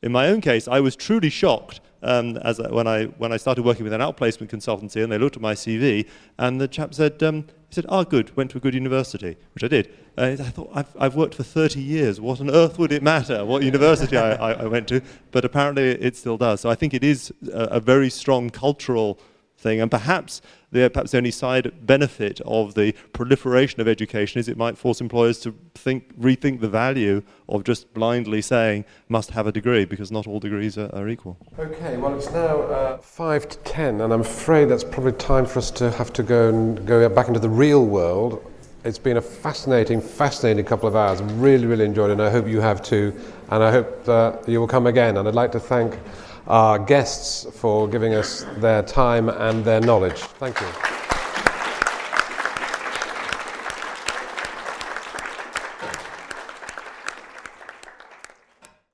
In my own case, I was truly shocked um, as I, when I when I started working with an outplacement consultancy, and they looked at my CV, and the chap said, um, he said, "Ah, oh, good, went to a good university," which I did. Uh, I thought, I've, I've worked for 30 years. What on earth would it matter what university I, I, I went to? But apparently, it still does. So I think it is a, a very strong cultural thing, and perhaps the, perhaps the only side benefit of the proliferation of education is it might force employers to think, rethink the value of just blindly saying must have a degree because not all degrees are, are equal. Okay, well it's now uh, five to ten, and I'm afraid that's probably time for us to have to go and go back into the real world. It's been a fascinating, fascinating couple of hours. Really, really enjoyed it, and I hope you have too. And I hope that you will come again. And I'd like to thank our guests for giving us their time and their knowledge. Thank you.